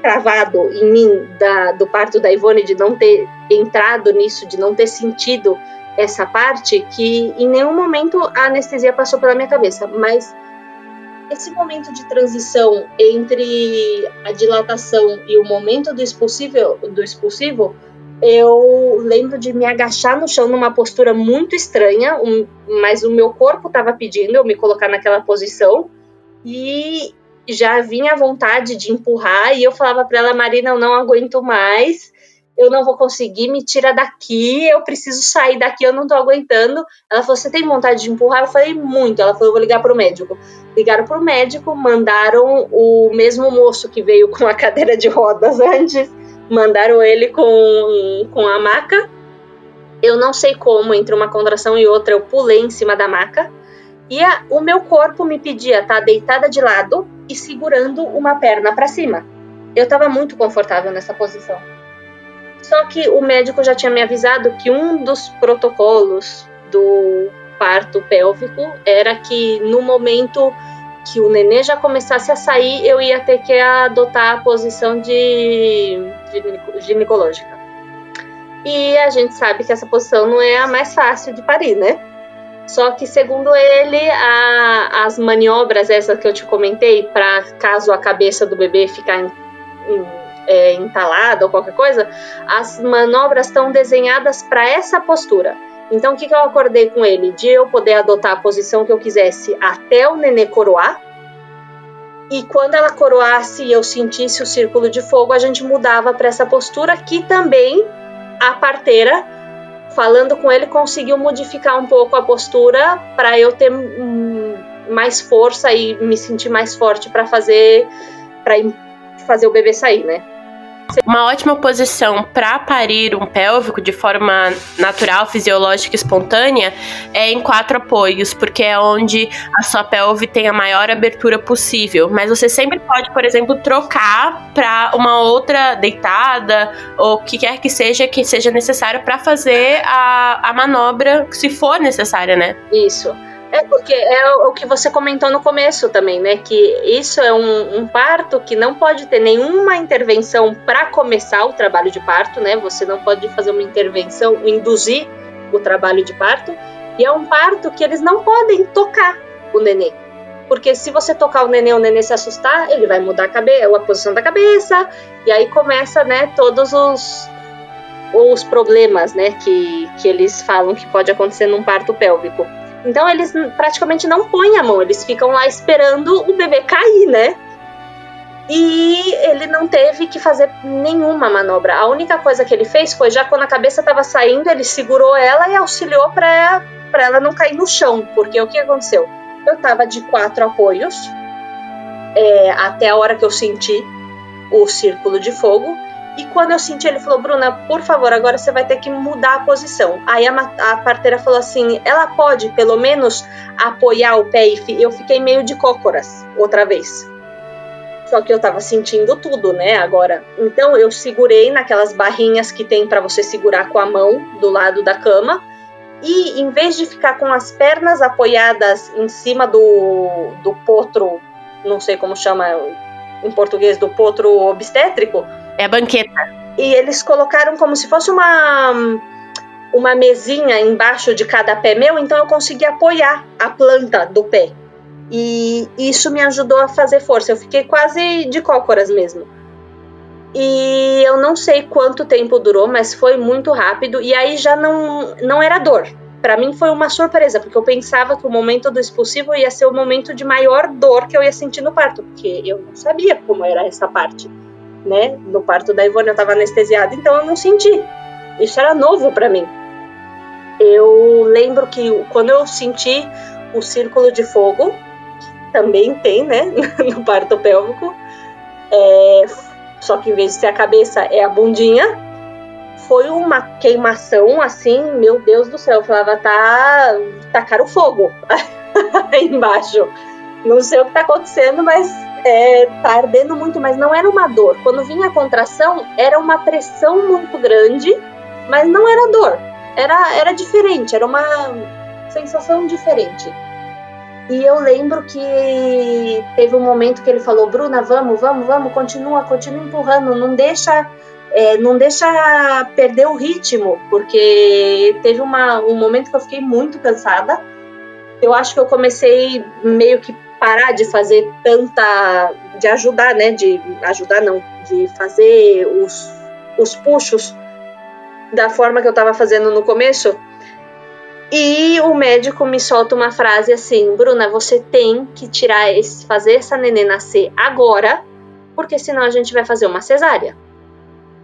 [SPEAKER 2] cravado em mim da, do parto da Ivone, de não ter entrado nisso, de não ter sentido essa parte que em nenhum momento a anestesia passou pela minha cabeça, mas esse momento de transição entre a dilatação e o momento do expulsivo, do expulsivo eu lembro de me agachar no chão numa postura muito estranha, um, mas o meu corpo estava pedindo eu me colocar naquela posição e já vinha a vontade de empurrar e eu falava para ela, Marina, eu não aguento mais eu não vou conseguir, me tira daqui, eu preciso sair daqui, eu não tô aguentando. Ela falou, você tem vontade de empurrar? Eu falei, muito. Ela falou, eu vou ligar pro médico. Ligaram pro médico, mandaram o mesmo moço que veio com a <laughs> cadeira de rodas antes, mandaram ele com, com a maca. Eu não sei como, entre uma contração e outra, eu pulei em cima da maca. E a, o meu corpo me pedia estar tá deitada de lado e segurando uma perna para cima. Eu estava muito confortável nessa posição. Só que o médico já tinha me avisado que um dos protocolos do parto pélvico era que no momento que o nenê já começasse a sair, eu ia ter que adotar a posição de, ginecológica. E a gente sabe que essa posição não é a mais fácil de parir, né? Só que, segundo ele, a, as maniobras, essas que eu te comentei, para caso a cabeça do bebê ficar em, em é, entalada ou qualquer coisa, as manobras estão desenhadas para essa postura. Então, o que, que eu acordei com ele? De eu poder adotar a posição que eu quisesse até o nenê coroar. E quando ela coroasse e eu sentisse o círculo de fogo, a gente mudava para essa postura que também a parteira, falando com ele, conseguiu modificar um pouco a postura para eu ter mais força e me sentir mais forte para fazer para fazer o bebê sair, né?
[SPEAKER 1] Uma ótima posição para parir um pélvico de forma natural, fisiológica e espontânea é em quatro apoios, porque é onde a sua pelve tem a maior abertura possível. Mas você sempre pode, por exemplo, trocar para uma outra deitada ou o que quer que seja que seja necessário para fazer a, a manobra, se for necessária, né?
[SPEAKER 2] Isso. É porque é o que você comentou no começo também, né? Que isso é um, um parto que não pode ter nenhuma intervenção para começar o trabalho de parto, né? Você não pode fazer uma intervenção, induzir o trabalho de parto. E é um parto que eles não podem tocar o nenê. Porque se você tocar o nenê, o nenê se assustar, ele vai mudar a, cabeça, a posição da cabeça, e aí começa, né, todos os, os problemas, né, que, que eles falam que pode acontecer num parto pélvico. Então eles praticamente não põem a mão, eles ficam lá esperando o bebê cair, né? E ele não teve que fazer nenhuma manobra. A única coisa que ele fez foi, já quando a cabeça estava saindo, ele segurou ela e auxiliou para ela não cair no chão. Porque o que aconteceu? Eu estava de quatro apoios é, até a hora que eu senti o círculo de fogo. E quando eu senti, ele falou: Bruna, por favor, agora você vai ter que mudar a posição. Aí a, a parteira falou assim: ela pode pelo menos apoiar o pé e eu fiquei meio de cócoras outra vez. Só que eu tava sentindo tudo, né? Agora. Então eu segurei naquelas barrinhas que tem para você segurar com a mão do lado da cama. E em vez de ficar com as pernas apoiadas em cima do, do potro, não sei como chama em português, do potro obstétrico,
[SPEAKER 1] é a banqueta.
[SPEAKER 2] E eles colocaram como se fosse uma uma mesinha embaixo de cada pé meu, então eu consegui apoiar a planta do pé. E isso me ajudou a fazer força. Eu fiquei quase de cócoras mesmo. E eu não sei quanto tempo durou, mas foi muito rápido e aí já não não era dor. Para mim foi uma surpresa, porque eu pensava que o momento do expulsivo ia ser o momento de maior dor que eu ia sentir no parto, porque eu não sabia como era essa parte né? No parto da Ivone eu estava anestesiada, então eu não senti. Isso era novo para mim. Eu lembro que quando eu senti o círculo de fogo, também tem, né, <laughs> no parto pélvico, é, só que em vez de ser a cabeça é a bundinha, foi uma queimação assim, meu Deus do céu, eu falava, tá, tacaram fogo <laughs> aí embaixo. Não sei o que tá acontecendo, mas é, tá ardendo muito, mas não era uma dor. Quando vinha a contração, era uma pressão muito grande, mas não era dor. Era, era diferente, era uma sensação diferente. E eu lembro que teve um momento que ele falou: Bruna, vamos, vamos, vamos, continua, continua empurrando, não deixa. É, não deixa perder o ritmo, porque teve uma, um momento que eu fiquei muito cansada. Eu acho que eu comecei meio que parar de fazer tanta. de ajudar, né? De ajudar, não, de fazer os, os puxos da forma que eu estava fazendo no começo. E o médico me solta uma frase assim: Bruna, você tem que tirar esse, fazer essa neném nascer agora, porque senão a gente vai fazer uma cesárea.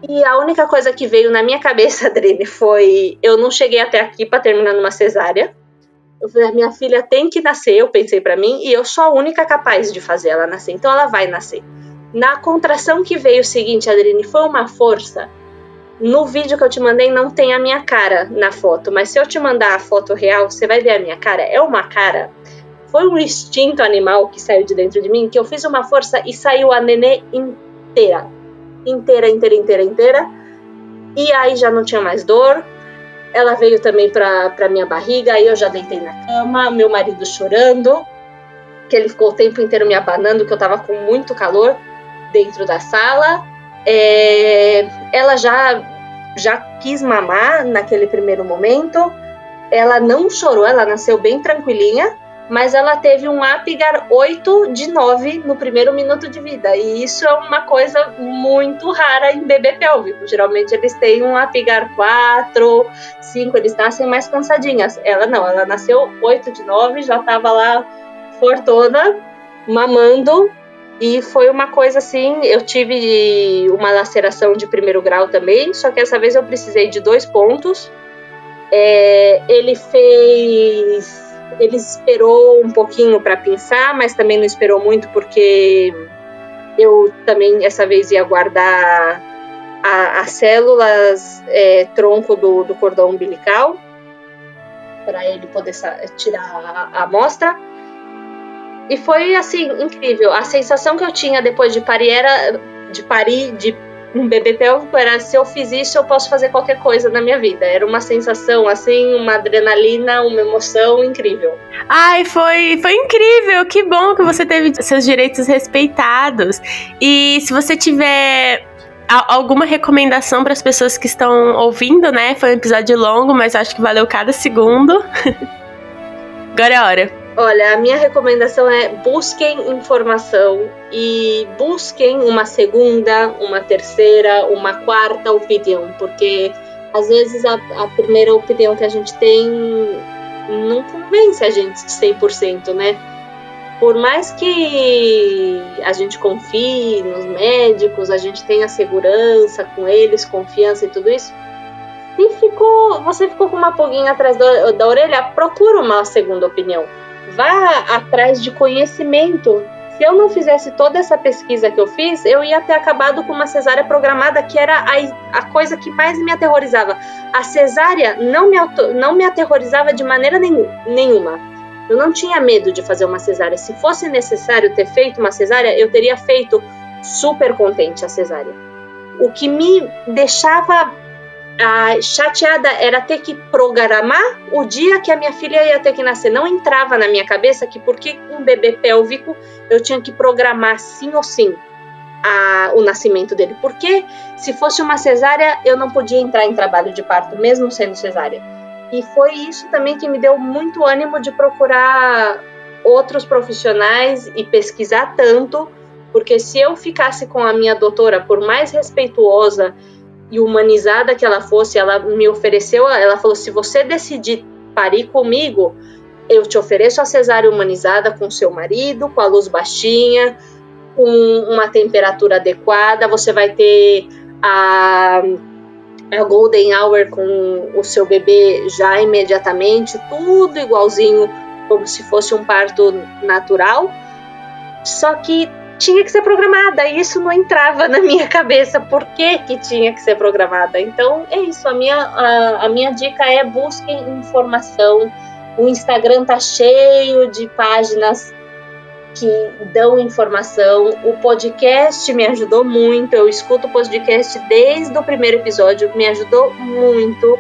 [SPEAKER 2] E a única coisa que veio na minha <laughs> cabeça, Adrene, foi: eu não cheguei até aqui para terminar numa cesárea. Falei, minha filha tem que nascer, eu pensei para mim, e eu sou a única capaz de fazer ela nascer, então ela vai nascer. Na contração que veio o seguinte, Adrine, foi uma força. No vídeo que eu te mandei não tem a minha cara na foto, mas se eu te mandar a foto real, você vai ver a minha cara. É uma cara. Foi um instinto animal que saiu de dentro de mim, que eu fiz uma força e saiu a nenê inteira. Inteira, inteira, inteira, inteira. E aí já não tinha mais dor, ela veio também para minha barriga, aí eu já deitei na cama, meu marido chorando, que ele ficou o tempo inteiro me abanando, que eu tava com muito calor dentro da sala. É, ela já, já quis mamar naquele primeiro momento. Ela não chorou, ela nasceu bem tranquilinha mas ela teve um Apgar 8 de 9 no primeiro minuto de vida. E isso é uma coisa muito rara em bebê pélvico. Geralmente eles têm um Apgar 4, 5, eles nascem mais cansadinhas. Ela não, ela nasceu 8 de 9, já estava lá fortuna, mamando. E foi uma coisa assim, eu tive uma laceração de primeiro grau também, só que essa vez eu precisei de dois pontos. É, ele fez ele esperou um pouquinho para pensar, mas também não esperou muito porque eu também essa vez ia guardar a, as células é, tronco do, do cordão umbilical para ele poder tirar a, a amostra. E foi assim incrível. A sensação que eu tinha depois de parir era de parir de um bebê pélvico era se eu fiz isso eu posso fazer qualquer coisa na minha vida. Era uma sensação assim, uma adrenalina, uma emoção incrível.
[SPEAKER 1] Ai, foi foi incrível. Que bom que você teve seus direitos respeitados. E se você tiver alguma recomendação para as pessoas que estão ouvindo, né? Foi um episódio longo, mas acho que valeu cada segundo. <laughs> Agora é a hora.
[SPEAKER 2] Olha, a minha recomendação é busquem informação e busquem uma segunda, uma terceira, uma quarta opinião, porque às vezes a, a primeira opinião que a gente tem não convence a gente 100%, né? Por mais que a gente confie nos médicos, a gente tenha segurança com eles, confiança e tudo isso, se ficou, você ficou com uma pulguinha atrás da, da orelha, procura uma segunda opinião vá atrás de conhecimento. Se eu não fizesse toda essa pesquisa que eu fiz, eu ia ter acabado com uma cesárea programada, que era a, a coisa que mais me aterrorizava. A cesárea não me, não me aterrorizava de maneira nenhuma. Eu não tinha medo de fazer uma cesárea. Se fosse necessário ter feito uma cesárea, eu teria feito super contente a cesárea. O que me deixava a chateada era ter que programar o dia que a minha filha ia ter que nascer. Não entrava na minha cabeça que porque um bebê pélvico eu tinha que programar sim ou sim a, o nascimento dele. Porque se fosse uma cesárea eu não podia entrar em trabalho de parto, mesmo sendo cesárea. E foi isso também que me deu muito ânimo de procurar outros profissionais e pesquisar tanto, porque se eu ficasse com a minha doutora, por mais respeituosa e humanizada que ela fosse, ela me ofereceu, ela falou: se você decidir parir comigo, eu te ofereço a cesárea humanizada com seu marido, com a luz baixinha, com uma temperatura adequada, você vai ter a, a golden hour com o seu bebê já imediatamente, tudo igualzinho como se fosse um parto natural. Só que tinha que ser programada e isso não entrava na minha cabeça por que, que tinha que ser programada. Então é isso, a minha, a, a minha dica é busquem informação. O Instagram tá cheio de páginas que dão informação. O podcast me ajudou muito. Eu escuto o podcast desde o primeiro episódio, me ajudou muito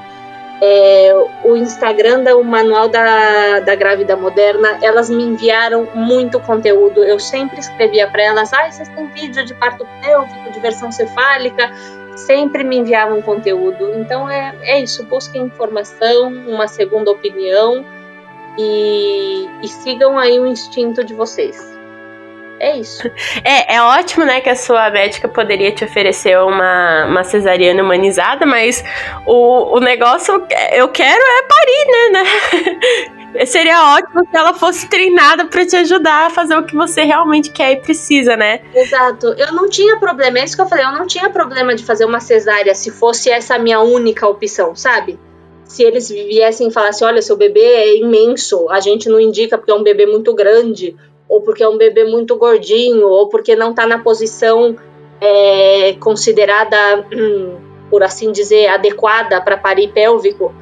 [SPEAKER 2] é, o Instagram do Manual da, da Grávida Moderna, elas me enviaram muito conteúdo. Eu sempre escrevia para elas: ah, vocês têm vídeo de parto pélvico, de versão cefálica. Sempre me enviavam conteúdo. Então é, é isso: busquem informação, uma segunda opinião e, e sigam aí o instinto de vocês. É isso.
[SPEAKER 1] É, é ótimo, né, que a sua médica poderia te oferecer uma, uma cesariana humanizada, mas o, o negócio eu quero é parir, né, né? <laughs> Seria ótimo se ela fosse treinada para te ajudar a fazer o que você realmente quer e precisa, né?
[SPEAKER 2] Exato. Eu não tinha problema, é isso que eu falei, eu não tinha problema de fazer uma cesárea se fosse essa minha única opção, sabe? Se eles viessem e falassem, olha, seu bebê é imenso, a gente não indica porque é um bebê muito grande, ou porque é um bebê muito gordinho, ou porque não está na posição é, considerada, <clears throat> por assim dizer, adequada para parir pélvico,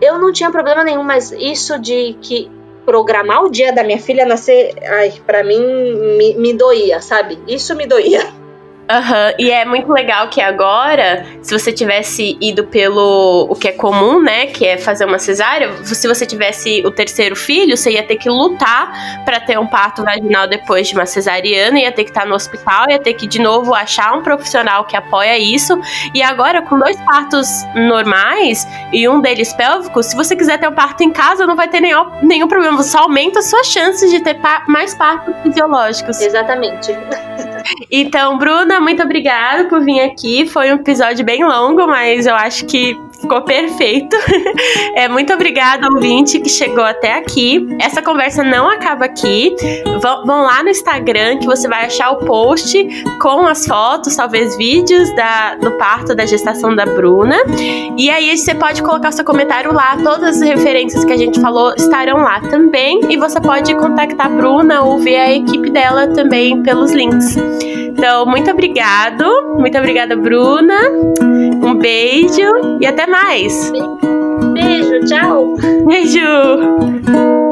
[SPEAKER 2] eu não tinha problema nenhum, mas isso de que programar o dia da minha filha nascer, ai, para mim me, me doía, sabe? Isso me doía.
[SPEAKER 1] Uhum. e é muito legal que agora, se você tivesse ido pelo o que é comum, né, que é fazer uma cesárea, se você tivesse o terceiro filho, você ia ter que lutar para ter um parto vaginal depois de uma cesariana, ia ter que estar no hospital, ia ter que de novo achar um profissional que apoia isso. E agora, com dois partos normais e um deles pélvico, se você quiser ter um parto em casa, não vai ter nenhum, nenhum problema, você aumenta as suas chances de ter pa mais partos fisiológicos.
[SPEAKER 2] Exatamente. <laughs>
[SPEAKER 1] Então, Bruna, muito obrigada por vir aqui. Foi um episódio bem longo, mas eu acho que ficou perfeito. <laughs> é, muito obrigada, ouvinte, que chegou até aqui. Essa conversa não acaba aqui. Vão, vão, lá no Instagram que você vai achar o post com as fotos, talvez vídeos da, do parto, da gestação da Bruna. E aí você pode colocar seu comentário lá. Todas as referências que a gente falou estarão lá também. E você pode contactar a Bruna ou ver a equipe dela também pelos links. Então, muito obrigado. Muito obrigada, Bruna. Um beijo e até mais.
[SPEAKER 2] Beijo, tchau.
[SPEAKER 1] Beijo.